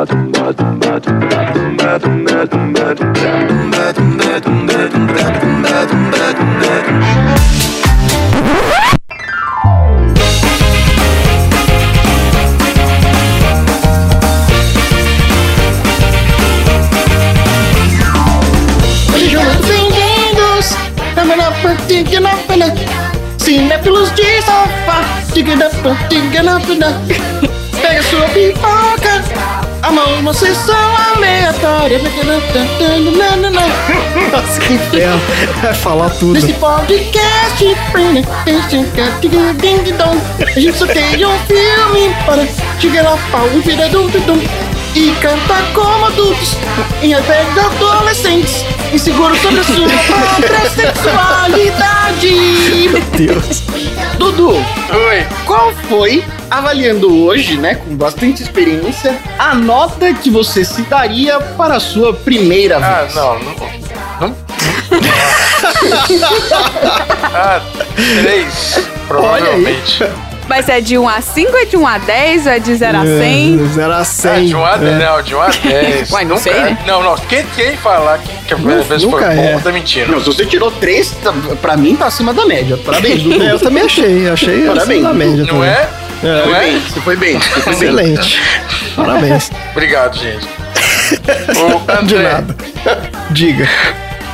Sejam bem-vindos a melhor partida na pena. Cinéfilos de sofá. Diga da diga na pena. Pega sua pipoca. Mão uma sessão aleatória. Nossa, que inferno. Vai falar tudo. Nesse podcast, a gente sorteia um filme para chegar ao pau e virar dum dum dum. E cantar como adultos em de adolescentes inseguros sobre a sua própria sexualidade. Deus. Dudu, Oi. qual foi, avaliando hoje, né, com bastante experiência, a nota que você se daria para a sua primeira Ah, vez? não. Não. não. ah, três. Provavelmente. Mas é de 1 a 5, é de 1 a 10, ou é de 0 a 100? 0 a 100. Ah, de 1 a 10. É. Não, de 1 a 10. Uai, não Nunca- sei, né? Não, não. Quem, quem falar que, que a primeira vez foi nunca bom, é. tá mentindo. Não, se você tirou três, tá- pra mim tá acima da média. Parabéns, Dudu. É, eu também achei, achei Parabéns. acima da média. Não também. é? É. Não é? Você foi bem, você foi bem. Excelente. Parabéns. Obrigado, gente. O De André, nada. Diga.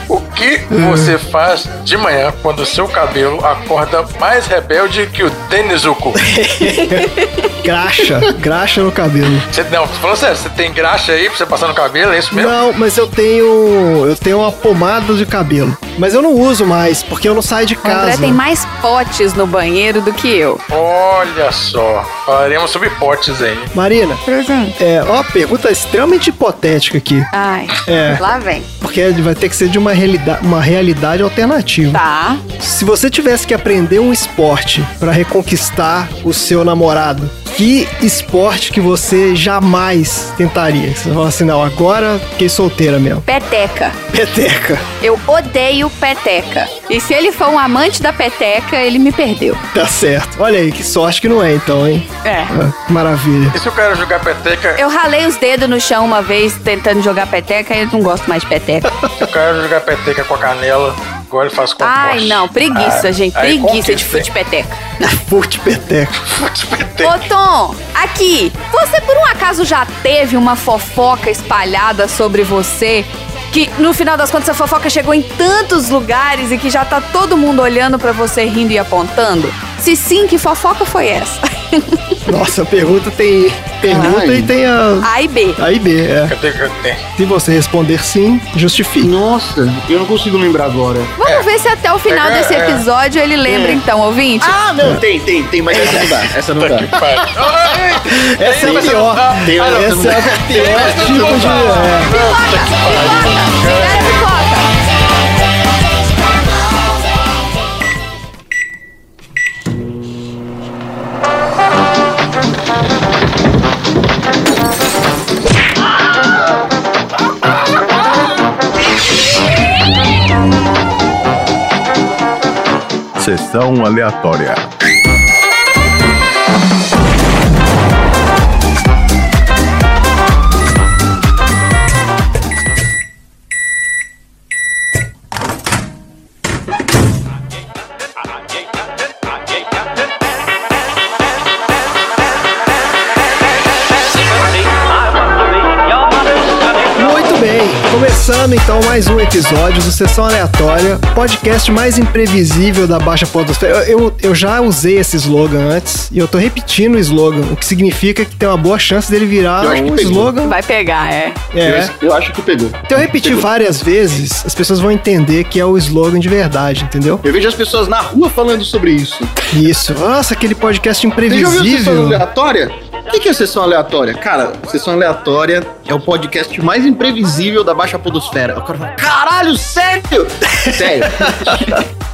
o que você faz de manhã quando o seu cabelo acorda mais rebelde que o Denizuko? Graxa. Graxa no cabelo. Você, não, tô falando sério, você tem graxa aí pra você passar no cabelo, é isso mesmo? Não, mas eu tenho. Eu tenho uma pomada de cabelo. Mas eu não uso mais, porque eu não saio de O André casa. tem mais potes no banheiro do que eu. Olha só, falaremos sobre potes aí. Marina, é, ó, pergunta extremamente hipotética aqui. Ai, É. lá vem. Porque vai ter que ser de uma realidade, uma realidade alternativa. Tá. Se você tivesse que aprender um esporte pra reconquistar o seu namorado, que esporte que você jamais tentaria? Você fala assim, não, agora fiquei solteira mesmo. Peteca. Peteca. Eu odeio peteca. E se ele for um amante da peteca, ele me perdeu. Tá certo. Olha aí, que sorte que não é então, hein? É. Ah, que maravilha. E se o cara jogar peteca, Eu ralei os dedos no chão uma vez tentando jogar peteca e eu não gosto mais de peteca. se o cara jogar peteca com a canela, igual ele faz com o Ai, não, preguiça, Ah, gente. Preguiça de conquista, fute peteca. Fute peteca. Fute peteca. Ô Tom, aqui, você por um acaso já teve uma fofoca espalhada sobre você? Que no final das contas a fofoca chegou em tantos lugares e que já tá todo mundo olhando pra você rindo e apontando? Se sim, que fofoca foi essa? Nossa, a pergunta tem pergunta e tem a A e B. A e B, é. Cadê, cadê? Se você responder sim, justifique. Nossa, eu não consigo lembrar agora. Vamos ver se até o final É, desse é. episódio ele lembra É. então, ouvinte. Ah, não, tem, tem, tem, mas essa não dá. Essa não dá. Essa é pior. Essa é a pior tipo de. é. Pipoca, pipoca, espera a pipoca. Sessão aleatória. Começando então mais um episódio do Sessão Aleatória, podcast mais imprevisível da Baixa Podosfera. Eu, eu, eu já usei esse slogan antes e eu tô repetindo o slogan, o que significa que tem uma boa chance dele virar um pegou. slogan. Vai pegar, é. É. Eu, eu acho que pegou. Então eu repetir várias vezes, as pessoas vão entender que é o slogan de verdade, entendeu? Eu vejo as pessoas na rua falando sobre isso. Isso. Nossa, aquele podcast Você já ouviu a sessão imprevisível. aleatória? O que que é sessão aleatória? Cara, sessão aleatória é o podcast mais imprevisível da Baixa Podosfera. O cara fala, caralho, sério? Sério.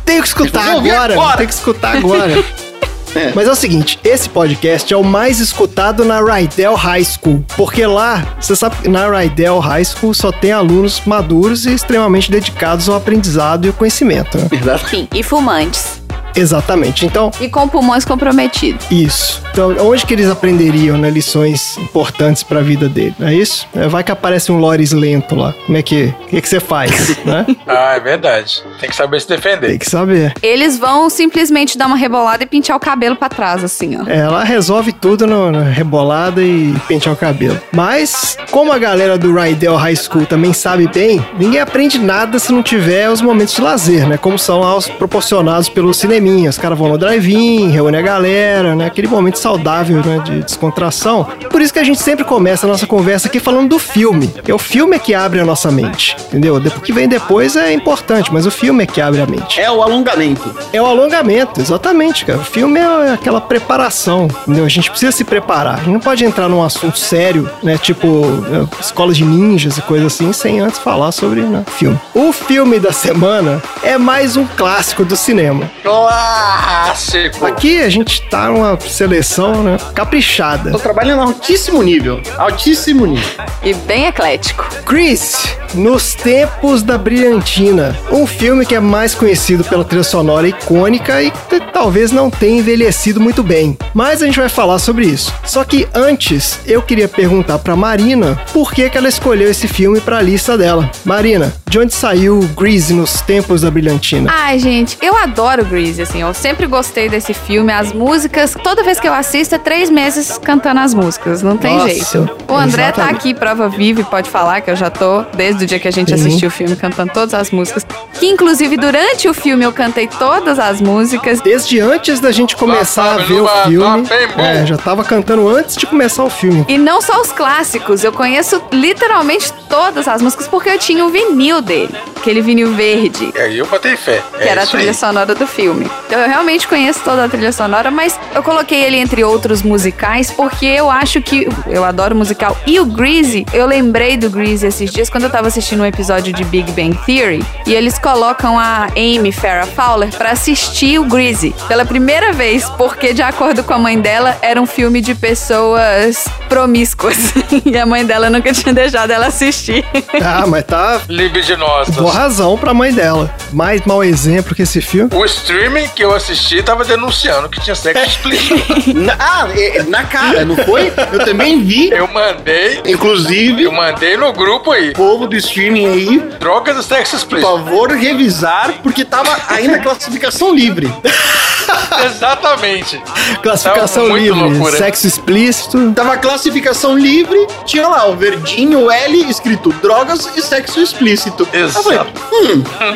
Tenho que escutar agora, agora. tenho que escutar agora. É. Mas é o seguinte, esse podcast é o mais escutado na Rydell High School. Porque lá, você sabe que na Rydell High School só tem alunos maduros e extremamente dedicados ao aprendizado e ao conhecimento. né? Verdade. Sim, e fumantes. Exatamente. Então, E com pulmões comprometidos. isso. Então, onde que eles aprenderiam, né, lições importantes pra vida dele? Não é isso? É, vai que aparece um Loris lento lá. Como é que, o que que você faz, né? Ah, é verdade. Tem que saber se Tem defender. que saber. Eles vão simplesmente dar uma rebolada e pintar o cabelo pra trás, assim, ó. É, Ela resolve tudo no, na rebolada e pentear o cabelo. Mas, como a galera do Rydell High School também sabe bem, ninguém aprende nada se não tiver os momentos de lazer, né? Como são lá os proporcionados pelo cineminha. Os caras vão no drive-in, reúne a galera, né? Aquele momento saudável, né? De descontração. Por isso que a gente sempre começa a nossa conversa aqui falando do filme. Porque o filme é que abre a nossa mente, entendeu? O que vem depois é importante, mas o filme é que abre a mente. É o alongamento. É o alongamento, exatamente, cara. O filme é aquela preparação, entendeu? A gente precisa se preparar. A gente não pode entrar num assunto sério, né? Tipo, é, escola de ninjas e coisa assim, sem antes falar sobre né, filme. O filme da semana é mais um clássico do cinema. Clássico. Aqui a gente tá numa seleção, né? Caprichada. Tô trabalhando a altíssimo nível. Altíssimo nível. E bem eclético. Chris, Nos Tempos da Brilhantina, um filme que é mais conhecido pela trilha sonora icônica e que talvez não tenha envelhecido muito bem. Mas a gente vai falar sobre isso. Só que antes, eu queria perguntar pra Marina por que, que ela escolheu esse filme pra lista dela. Marina, de onde saiu Grease nos Tempos da Brilhantina? Ai, gente, eu adoro Grease, assim, eu sempre gostei desse filme, as músicas, toda vez que eu assisto é três meses cantando as músicas, não tem Nossa, jeito. O André tá exatamente. aqui, prova viva, e pode falar que eu já tô, desde o dia que a gente Sim. assistiu o filme, cantando todas as músicas. Que inclusive durante o filme eu cantei todas as músicas. Desde antes da gente começar a ver o Tá, filme, tá é, já tava cantando antes de começar o filme. E não só os clássicos, eu conheço literalmente todas as músicas porque eu tinha o vinil dele, aquele vinil verde. E aí eu botei fé. que é era a isso aí. trilha sonora do filme. Então eu realmente conheço toda a trilha sonora, mas eu coloquei ele entre outros musicais porque eu acho que eu adoro musical. E o Greasy, eu lembrei do Greasy esses dias quando eu tava assistindo um episódio de Big Bang Theory e eles colocam a Amy Farrah Fowler pra assistir o Greasy pela primeira vez, porque de acordo com a mãe dela, era um filme de pessoas promíscuas e a mãe dela nunca tinha deixado ela assistir. Ah, mas tá Libidinosas. boa razão pra mãe dela. Mais mau exemplo que esse filme. O streaming que eu assisti tava denunciando que tinha sexo explícito. Na, ah, é, na cara, não foi? Eu também vi. Eu mandei, Inclusive, eu mandei no grupo aí. povo do streaming aí, Drogas do sexo por explícito. favor, revisar, porque tava ainda classificação livre. Exatamente. Classificação livre, loucura. sexo explícito. Tava classificação livre, tinha lá o verdinho L escrito drogas e sexo explícito. Falei, Exato.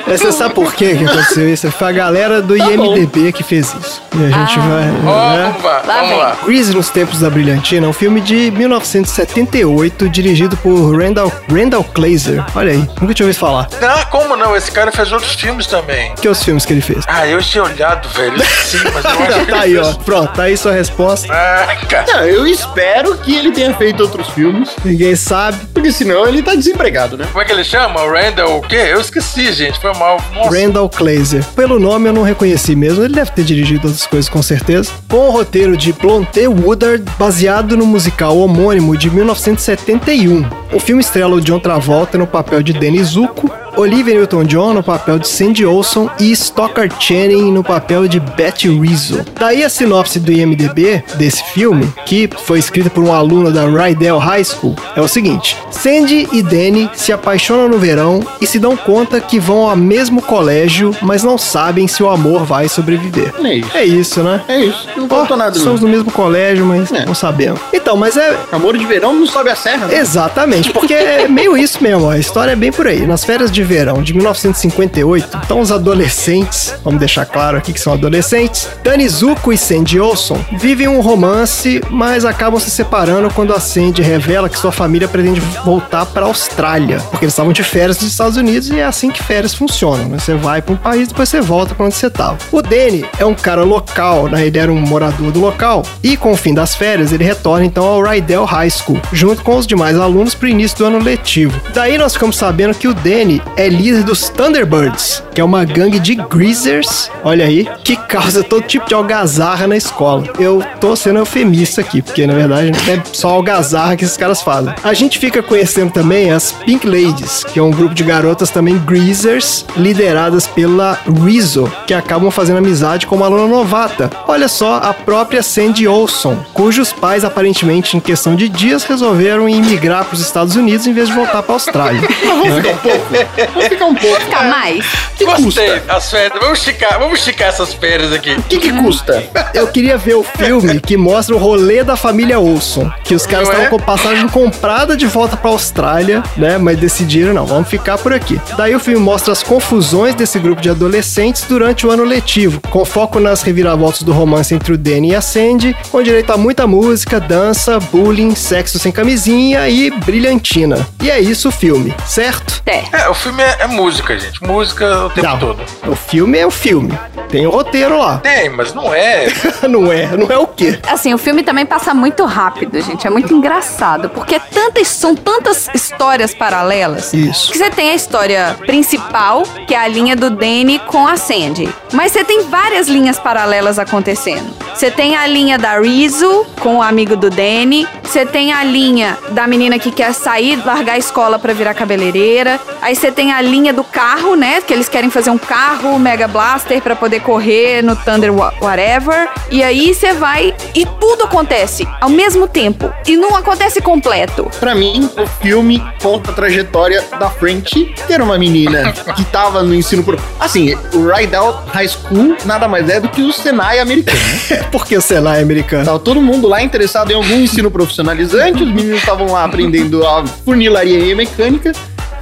É, Você sabe por quê que aconteceu isso? Foi a galera do Tá IMDB que fez isso. E a gente Ah. vai. Ó, né? vamos lá, vamos lá. Grease nos Tempos da Brilhantina é um filme de 1978, dirigido por Randall, Randall Kleiser. Olha aí, nunca tinha ouvido falar. Não, como não? Esse cara fez outros filmes também. Que é os filmes que ele fez? Ah, eu tinha olhado, velho. Sim, mas eu acho que tá aí, ó. fez- Pronto, tá aí sua resposta. Ah, cara. não, eu espero que ele tenha feito outros filmes, Ninguém sabe. porque senão ele tá desempregado, né? Como é que ele chama? O Randall o quê? Eu esqueci, gente. Foi mal. Nossa. Randall Kleiser. Pelo nome eu não reconheci mesmo, ele deve ter dirigido outras coisas com certeza. Com o roteiro de Blonte Woodard, baseado no musical homônimo de 1971. O filme estrela o John Travolta no papel de Danny Zuko, Olivia Newton-John no papel de Sandy Olson e Stockard Channing no papel de Betty Rizzo. Daí a sinopse do IMDB desse filme, que foi escrita por um aluno da Rydell High School, é o seguinte: Sandy e Danny se apaixonam no verão e se dão conta que vão ao mesmo colégio, mas não sabem se o amor vai sobreviver. É isso. É isso, né? É isso. Não Ó, faltou nada, somos no mesmo colégio, mas É. não sabemos. Então, mas é, Amor de verão não sobe a serra, né? Exatamente, porque é meio isso mesmo, ó, a história é bem por aí. Nas férias de verão de 1958, então os adolescentes, vamos deixar claro aqui que são adolescentes, Danny Zuko e Sandy Olson vivem um romance, mas acabam se separando quando a Sandy revela que sua família pretende voltar para a Austrália, porque eles estavam de férias nos Estados Unidos e é assim que férias funcionam, né? Você vai para um país, depois você volta para onde você estava. O Danny é um cara local, né? Ele era um morador do local e com o fim das férias ele retorna então ao Rydell High School, junto com os demais alunos para o início do ano letivo. Daí nós ficamos sabendo que o Danny é líder dos Thunderbirds, que é uma gangue de greasers, olha aí, que causa todo tipo de algazarra na escola. Eu tô sendo eufemista aqui, porque na verdade é só algazarra que esses caras fazem. A gente fica conhecendo também as Pink Ladies, que é um grupo de garotas também greasers, lideradas pela Rizzo, que acabam fazendo amizade com uma aluna novata. Olha só, a própria Sandy Olson, cujos pais aparentemente em questão de dias resolveram imigrar para os Estados Unidos em vez de voltar para a Austrália. Vamos ficar um pouco? Vamos ficar um pouco. Fica mais. Que Gostei, custa? as férias. Vamos esticar, vamos esticar essas férias aqui. O que, que custa? Eu queria ver o filme que mostra o rolê da família Olson, que os caras é? estavam com passagem comprada de volta pra Austrália, né? Mas decidiram, não, vamos ficar por aqui. Daí o filme mostra as confusões desse grupo de adolescentes durante o ano letivo, com foco nas reviravoltas do romance entre o Danny e a Sandy, com direito a muita música, dança, bullying, sexo sem camisinha e brilhantina. E é isso o filme, certo? É. É, o filme é, é música, gente. Música o tempo Não. todo. O filme é o filme. Tem o roteiro lá. Tem, mas não é. não é, não é o quê? Assim, o filme também passa muito rápido, gente. É muito engraçado. Porque é tantas, são tantas histórias paralelas. Isso. Que você tem a história principal, que é a linha do Danny com a Sandy. Mas você tem várias linhas paralelas acontecendo. Você tem a linha da Rizzo com o amigo do Danny. Você tem a linha da menina que quer sair, largar a escola pra virar cabeleireira. Aí você tem a linha do carro, né? Que eles querem fazer um carro Mega Blaster pra poder correr no Thunder Wha- Whatever. E aí você vai e tudo acontece ao mesmo tempo. E não acontece completo. Pra mim, o filme conta a trajetória da French, que era uma menina que tava no ensino pro... Assim, o Rydell High School nada mais é do que o Senai americano. né? Porque o Senai é americano. Tava todo mundo lá interessado em algum ensino profissionalizante, os meninos estavam lá aprendendo a funilaria e mecânica.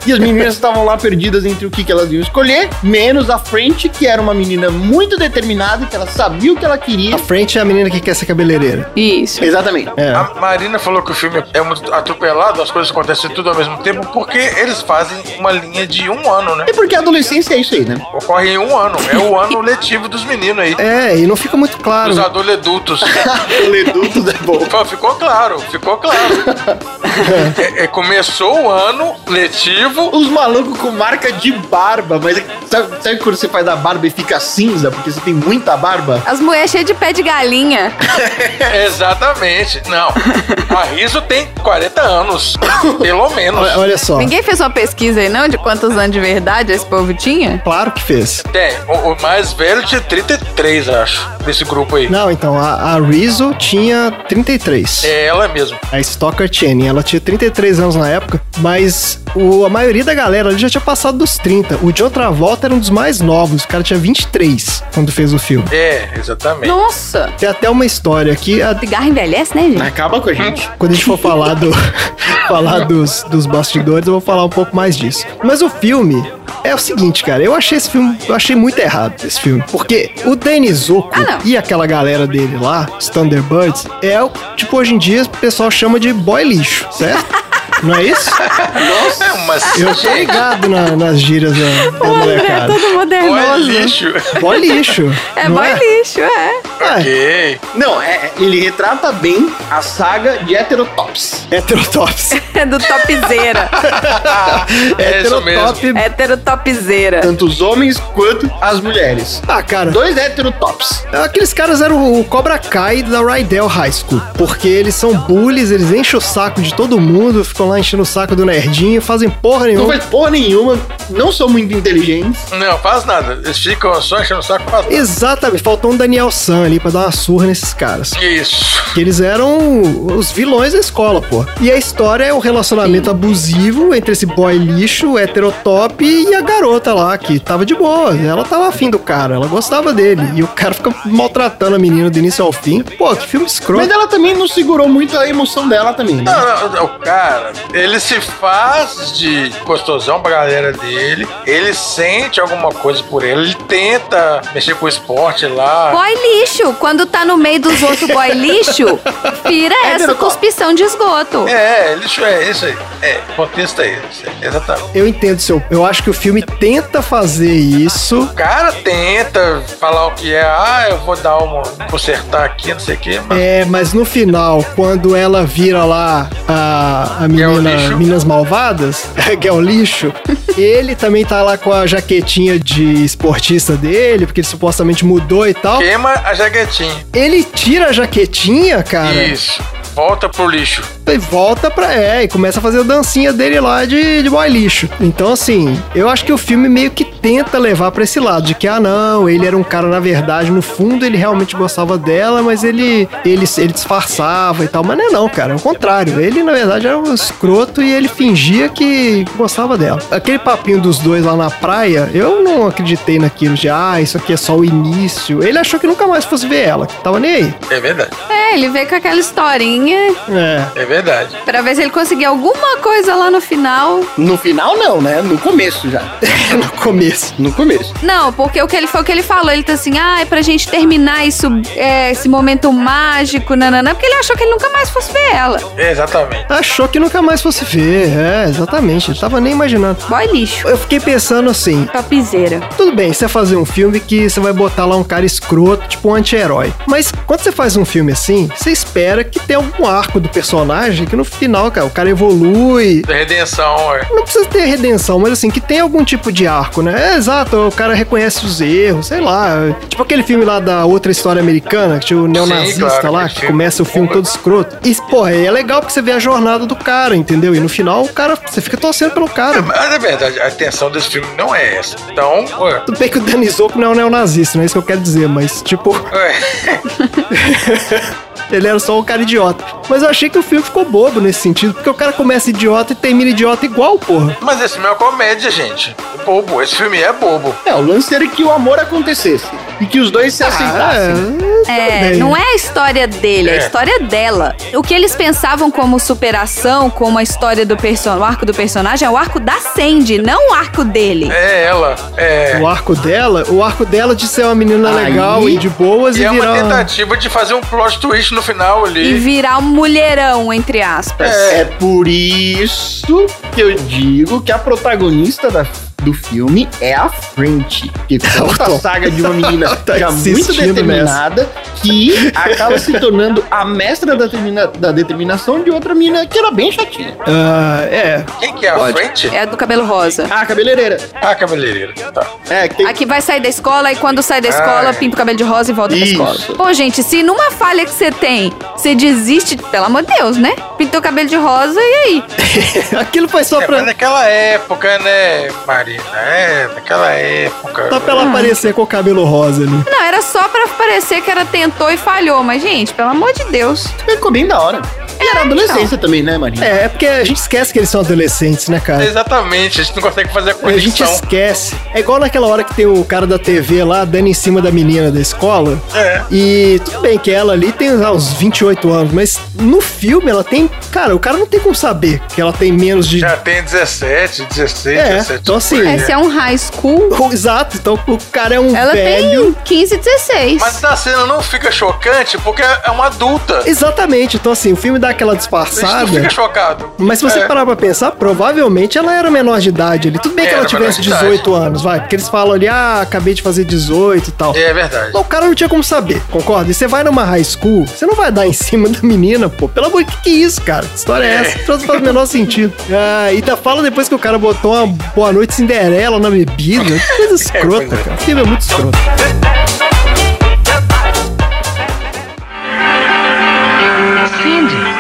E as meninas estavam lá perdidas entre o que, que elas iam escolher, menos a French, que era uma menina muito determinada, que ela sabia o que ela queria. A frente é a menina que quer ser cabeleireira. Isso. Exatamente. É. A Marina falou que o filme é muito atropelado, as coisas acontecem tudo ao mesmo tempo, porque eles fazem uma linha de um ano, né? É porque a adolescência é isso aí, né? Ocorre em um ano. É o ano letivo dos meninos aí. É, e não fica muito claro. Dos adolescentes. O Leduto é bom. Pô, Ficou claro, ficou claro. É, é, começou o ano letivo. Os malucos com marca de barba, mas sabe, sabe quando você faz a barba e fica cinza porque você tem muita barba? As mulheres cheias de pé de galinha. Exatamente. Não. A Riso tem 40 anos. Pelo menos. Olha, olha só. Ninguém fez uma pesquisa aí, não? De quantos anos de verdade esse povo tinha? Claro que fez. Tem. O, o mais velho tinha 33, acho. Desse grupo aí. Não, então, a, a Rizzo tinha 33. É ela mesmo. A Stoker Channing, ela tinha 33 anos na época, mas o, a maioria da galera ali já tinha passado dos 30. O John Travolta era um dos mais novos, o cara tinha 23 quando fez o filme. É, exatamente. Nossa! Tem até uma história aqui, a- Cigarro envelhece, né, gente? Acaba com a gente. quando a gente for falar do falar dos, dos bastidores, eu vou falar um pouco mais disso. Mas o filme é o seguinte, cara, eu achei esse filme, eu achei muito errado esse filme, porque o Danny Zuko Ah, não. E aquela galera dele lá, os Thunderbirds, é o tipo hoje em dia o pessoal chama de boy lixo, certo? Não é isso? Nossa, mas. Eu tô ligado na- nas gírias da, da O André é todo modernoso. lixo. Boy lixo. É boy lixo, é. É, ok. Não, é, ele retrata bem a saga de Heterotops. heterotops. É do topzeira. É. Heterotop. Hétero topzeira. Tanto os homens quanto as mulheres. Ah, cara. Dois heterotops. Aqueles caras eram o Cobra Kai da Rydell High School. Porque eles são bullies, eles enchem o saco de todo mundo, ficam lá enchendo o saco do nerdinho, fazem porra Não nenhuma. faz porra nenhuma, não são muito inteligentes. Não, faz nada. Eles ficam só enchendo o saco faz nada. Exatamente, faltou um Daniel San ali pra dar uma surra nesses caras. Isso. Que eles eram os vilões da escola, pô. E a história é o relacionamento abusivo entre esse boy lixo, heterotop e a garota lá, que tava de boa. Ela tava afim do cara, ela gostava dele. E o cara fica maltratando a menina do início ao fim. Pô, que filme escroto. Mas ela também não segurou muito a emoção dela também, né? Não, não, o cara, ele se faz de gostosão pra galera dele, ele sente alguma coisa por ele, ele tenta mexer com o esporte lá. Boy lixo. Quando tá no meio dos outros boy lixo, vira essa Heterotop. cuspição de esgoto. É, lixo é isso aí. É, contexto é esse. Exatamente. Eu entendo seu. Eu acho que o filme tenta fazer isso. O cara tenta falar o que é, ah, eu vou dar uma. consertar aqui, não sei o quê, mas. É, mas no final, quando ela vira lá a, a Que é o menina lixo. Minas Malvadas, que é o lixo, ele também tá lá com a jaquetinha de esportista dele, porque ele supostamente mudou e tal. Queima a jaquetinha. Ele tira a jaquetinha, cara, Isso. Volta pro lixo. E volta pra. É, e começa a fazer a dancinha dele lá de, de boy lixo. Então, assim, eu acho que o filme meio que tenta levar pra esse lado, de que, ah, não, ele era um cara, na verdade, no fundo, ele realmente gostava dela, mas ele, ele, ele disfarçava e tal. Mas não é não, cara, é o contrário. Ele, na verdade, era um escroto e ele fingia que gostava dela. Aquele papinho dos dois lá na praia, eu não acreditei naquilo de, ah, isso aqui é só o início. Ele achou que nunca mais fosse ver ela, que tava nem aí. É verdade. É, ele veio com aquela historinha É. É verdade. Pra ver se ele conseguia alguma coisa lá no final. No final, não, né? No começo já. no começo. No começo. Não, porque o que ele foi o que ele falou. Ele tá assim, ah, é pra gente terminar isso, é, esse momento mágico, nananã, porque ele achou que ele nunca mais fosse ver ela. É, exatamente. Achou que nunca mais fosse ver. É, exatamente. Eu tava nem imaginando. Boy lixo. Eu fiquei pensando assim, Topzera. tudo bem, você fazer um filme que você vai botar lá um cara escroto, tipo um anti-herói. Mas quando você faz um filme assim, você espera que tenha algum arco do personagem que no final, cara, o cara evolui. Redenção, é. Não precisa ter redenção, mas assim, que tem algum tipo de arco, né? É exato, o cara reconhece os erros, sei lá. Tipo aquele filme lá da outra história americana, que tinha o neonazista claro, lá, que filme. começa o filme todo escroto. E, porra, é legal porque você vê a jornada do cara, entendeu? E no final, o cara, você fica torcendo pelo cara. Mas é verdade, a intenção desse filme não é essa. Então, ué, Tudo bem que o Danizoco não é um neonazista, não é isso que eu quero dizer, mas, tipo, ué, ele era só um cara idiota. Mas eu achei que o filme ficou bobo nesse sentido, porque o cara começa idiota e termina idiota igual, porra. Mas esse filme é uma comédia, gente. É bobo. Esse filme é bobo. É, o lance era que o amor acontecesse. E que os dois se aceitassem. É, bem. não é a história dele, é a É. história dela. O que eles pensavam como superação, como a história do personagem, o arco do personagem, é o arco da Sandy, não o arco dele. É ela. É. O arco dela, o arco dela de ser uma menina Aí- legal e de boas e, E é uma virar. tentativa de fazer um plot twist no final E ali. virar um mulherão, entre aspas. É por isso que eu digo que a protagonista da- do filme é a French. Que conta a saga de uma menina Tá já muito determinada que acaba se tornando a mestra da, termina- da determinação de outra menina que era bem chatinha. Ah, é. Quem que é a Pode. frente? É a do cabelo rosa. Ah, cabeleireira. Ah, cabeleireira. Tá. É, que tem... A que vai sair da escola e quando sai da escola, Ai. pinta o cabelo de rosa e volta Isso. pra escola. Pô, gente, se numa falha que você tem, você desiste, pelo amor de Deus, né? Pintou o cabelo de rosa e aí? Aquilo foi só É, pra. naquela época, né, Marina? É, naquela época. Só pra ela aparecer com o cabelo rosa ali. Não, era só pra parecer que ela tentou e falhou, mas, gente, pelo amor de Deus. ficou bem da hora. E era adolescência também, né, Marina? É, é porque a gente esquece que eles são adolescentes, né, cara? Exatamente, a gente não consegue fazer a A gente conexão. esquece. É igual naquela hora que tem o cara da TV lá dando em cima da menina da escola. É. E tudo bem que ela ali tem ah, uns 28 anos, mas no filme ela tem. Cara, o cara não tem como saber que ela tem menos de. Já tem 17, 16, É, 17. então assim, aí, Esse é. é um high school. Exato, então o cara é um Ela velho. tem 15, 16. Mas na cena não fica chocante porque é uma adulta. Exatamente, então assim, o filme dá aquela disfarçada. fica chocado. Mas se você É. parar pra pensar, provavelmente ela era menor de idade ali. Tudo bem que Era ela tivesse menor de 18 anos, vai. Porque eles falam ali, ah, acabei de fazer 18 e tal. É verdade. Mas o cara não tinha como saber, concorda? E você vai numa high school, você não vai dar em cima da menina, pô. Pelo amor de que, que é isso, cara? Que história é essa? Não faz o menor sentido. Ah, e ainda fala depois que o cara botou uma boa noite Cinderela na bebida. Que coisa escrota, é. cara. O filme é muito escroto. Cindy,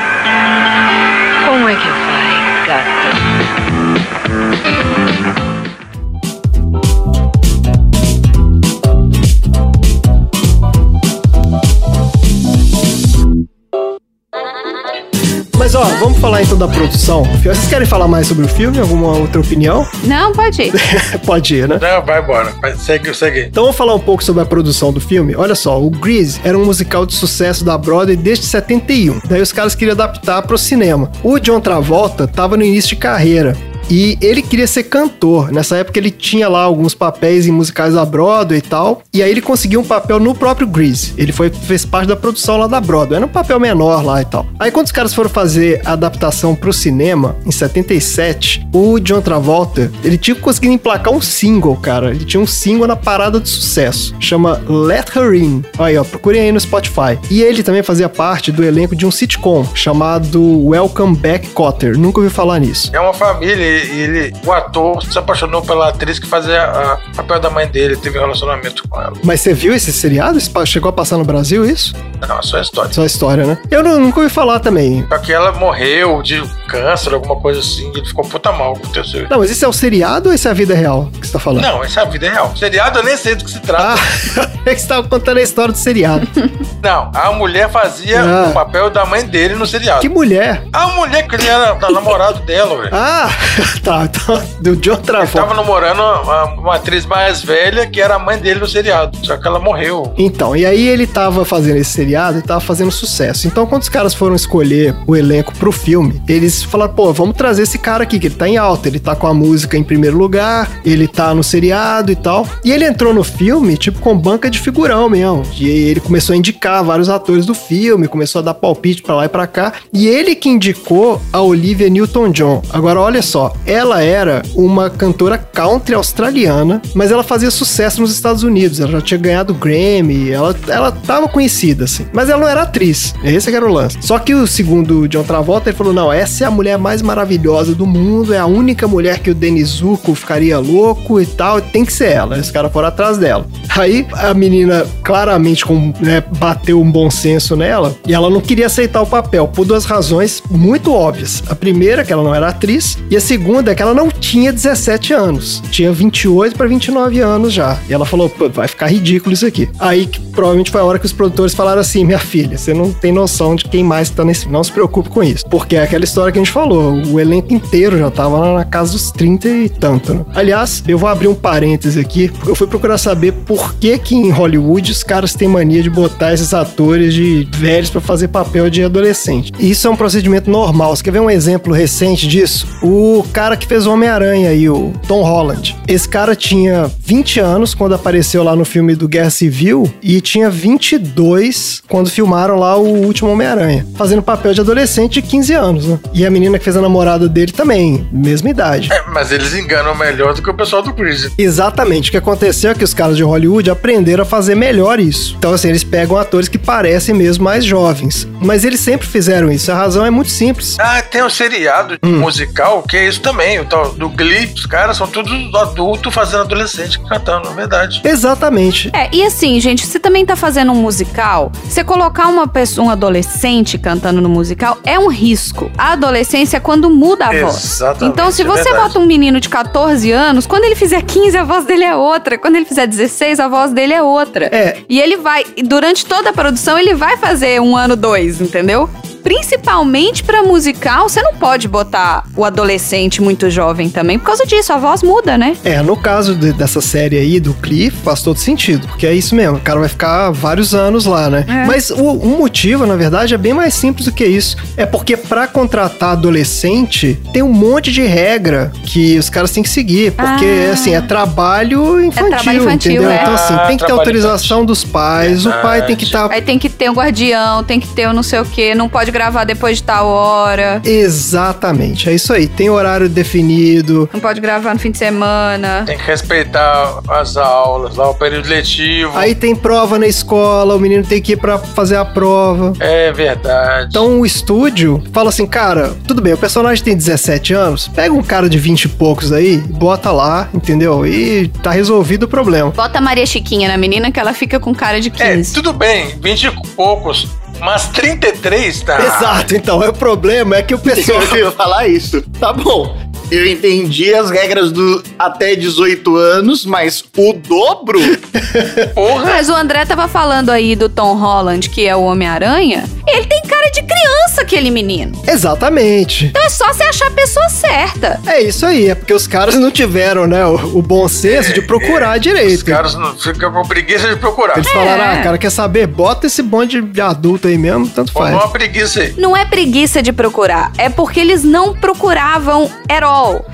Mas ó, vamos falar então da produção. Vocês querem falar mais sobre o filme? Alguma outra opinião? Não, pode ir. Pode ir, né? Não, vai embora. Vai, segue, segue. Então vamos falar um pouco sobre a produção do filme. Olha só, o Grease era um musical de sucesso da Broadway desde 71. Daí os caras queriam adaptar pro cinema. O John Travolta tava no início de carreira. E ele queria ser cantor. Nessa época ele tinha lá alguns papéis em musicais da Broadway e tal. E aí ele conseguiu um papel no próprio Grease. Ele foi, fez parte da produção lá da Broadway. Era um papel menor lá e tal. Aí quando os caras foram fazer a adaptação pro cinema, em 77, o John Travolta, ele tinha conseguido emplacar um single, cara. Ele tinha um single na parada de sucesso. Chama Let Her In. Aí, ó, procurem aí no Spotify. E ele também fazia parte do elenco de um sitcom chamado Welcome Back Cotter. Nunca ouvi falar nisso. É uma família ele, o ator se apaixonou pela atriz que fazia o papel da mãe dele, teve um relacionamento com ela. Mas você viu esse seriado? Chegou a passar no Brasil isso? Não, é só história. Só história, né? Eu nu- nunca ouvi falar também. Só que ela morreu de câncer, alguma coisa assim, ele ficou puta mal com o terceiro. Não, mas isso é o seriado ou isso é a vida real que você tá falando? Não, essa é a vida real. Seriado eu nem sei do que se trata. Ah, é que você tava contando a história do seriado. Não, a mulher fazia Ah. o papel da mãe dele no seriado. que mulher? A mulher que ele era namorado dela, velho. Ah, tá. Então, do John Ele Travolta. tava namorando uma, uma atriz mais velha que era a mãe dele no seriado. Só que ela morreu. Então, e aí ele tava fazendo esse seriado e tava fazendo sucesso. Então, quando os caras foram escolher o elenco pro filme, eles falaram, pô, vamos trazer esse cara aqui, que ele tá em alta, ele tá com a música em primeiro lugar, ele tá no seriado e tal. E ele entrou no filme, tipo, com banca de figurão mesmo. E ele começou a indicar vários atores do filme, começou a dar palpite pra lá e pra cá. E ele que indicou a Olivia Newton-John. Agora, olha só, ela era uma cantora country australiana, mas ela fazia sucesso nos Estados Unidos. Ela já tinha ganhado Grammy, ela, ela tava conhecida, assim. Mas ela não era atriz. Esse que era o lance. Só que o segundo John Travolta, ele falou: não, essa é a mulher mais maravilhosa do mundo, é a única mulher que o Denis Zuko ficaria louco e tal, tem que ser ela. Esse cara foram atrás dela. Aí a menina claramente com, né, bateu um bom senso nela e ela não queria aceitar o papel por duas razões muito óbvias. A primeira que ela não era atriz e a segunda é que ela não tinha 17 anos. Tinha 28 para 29 anos já. E ela falou, vai ficar ridículo isso aqui. Aí que provavelmente foi a hora que os produtores falaram assim, minha filha, você não tem noção de quem mais tá nesse... Não se preocupe com isso. Porque é aquela história que a gente falou, o elenco inteiro já tava lá na casa dos 30 e tanto, né? Aliás, eu vou abrir um parêntese aqui, porque eu fui procurar saber por que que em Hollywood os caras têm mania de botar esses atores de velhos pra fazer papel de adolescente. Isso é um procedimento normal. Você quer ver um exemplo recente disso? O cara que fez o Homem-Aranha aí, o Tom Holland. Esse cara tinha 20 anos quando apareceu lá no filme do Guerra Civil e tinha 22 quando filmaram lá o último Homem-Aranha, fazendo papel de adolescente de 15 anos, né? E a menina que fez a namorada dele também, mesma idade. É, mas eles enganam melhor do que o pessoal do Grease. Exatamente. O que aconteceu é que os caras de Hollywood aprenderam a fazer melhor isso. Então, assim, eles pegam atores que parecem mesmo mais jovens. Mas eles sempre fizeram isso. A razão é muito simples. Ah, tem um seriado Hum. musical que é isso também, o tal do Glee. Os caras são todos adultos fazendo adolescente cantando, é verdade. Exatamente. É, e assim, gente, você também tá fazendo um musical, você colocar uma pessoa, um adolescente cantando no musical é um risco. A adolescência é quando muda a voz. Exatamente, Então, se é você verdade. bota um menino de 14 anos, quando ele fizer 15, a voz dele é outra. Quando ele fizer 16, a voz dele é outra. É. E ele vai, durante toda a produção, ele vai fazer um ano, dois, entendeu? Principalmente pra musical, você não pode botar o adolescente muito jovem também, por causa disso, a voz muda, né? É, no caso de- dessa série aí, do Cliff, faz todo sentido. Porque é isso mesmo, o cara vai ficar vários anos lá, né? É. Mas o, o motivo, na verdade, é bem mais simples do que isso. É porque pra contratar adolescente, tem um monte de regra que os caras têm que seguir. Porque, Ah. assim, é trabalho infantil, trabalho infantil, entendeu? é. Então, assim, Ah, tem que ter autorização dos pais, o pai tem que estar... Aí tem que ter um guardião, tem que ter um não sei o quê, não pode gravar depois de tal hora, Exatamente, é isso aí. Tem horário definido. não pode gravar no fim de semana. Tem que respeitar as aulas, lá o período letivo. Aí tem prova na escola, o menino tem que ir pra fazer a prova. É verdade. Então o estúdio fala assim, cara, tudo bem, o personagem tem 17 anos, pega um cara de 20 e poucos aí, bota lá, entendeu? E tá resolvido o problema. Bota a Maria Chiquinha na menina que ela fica com cara de é, 15. tudo bem, 20 e poucos, mas 33 tá. Exato, então, é o problema é que o pessoal... Ia falar isso. Tá bom. Eu entendi as regras do até 18 anos, mas o dobro? Porra. Mas o André tava falando aí do Tom Holland, que é o Homem-Aranha. Ele tem cara de criança, aquele menino. Exatamente. Então é só você achar a pessoa certa. É isso aí, é porque os caras não tiveram, né, o, o bom senso de procurar Os direito. caras não ficam com preguiça de procurar. Eles falaram, É. ah, cara, quer saber? Bota esse bonde de adulto aí mesmo, tanto faz. uma preguiça aí. Não é preguiça de procurar, é porque eles não procuravam at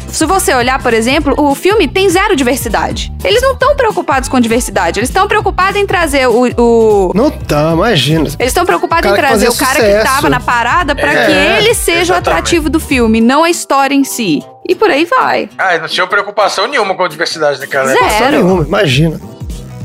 se você olhar, por exemplo, o filme tem zero diversidade. Eles não estão preocupados com diversidade, eles estão preocupados em trazer o. o- Não tá, imagina. Eles estão preocupados O em cara trazer o cara sucesso. que tava na parada pra É, que ele seja o exatamente. atrativo do filme, não a história em si. E por aí vai. Ah, não tinha preocupação nenhuma com a diversidade naquela Zero. época. Só nenhuma, imagina.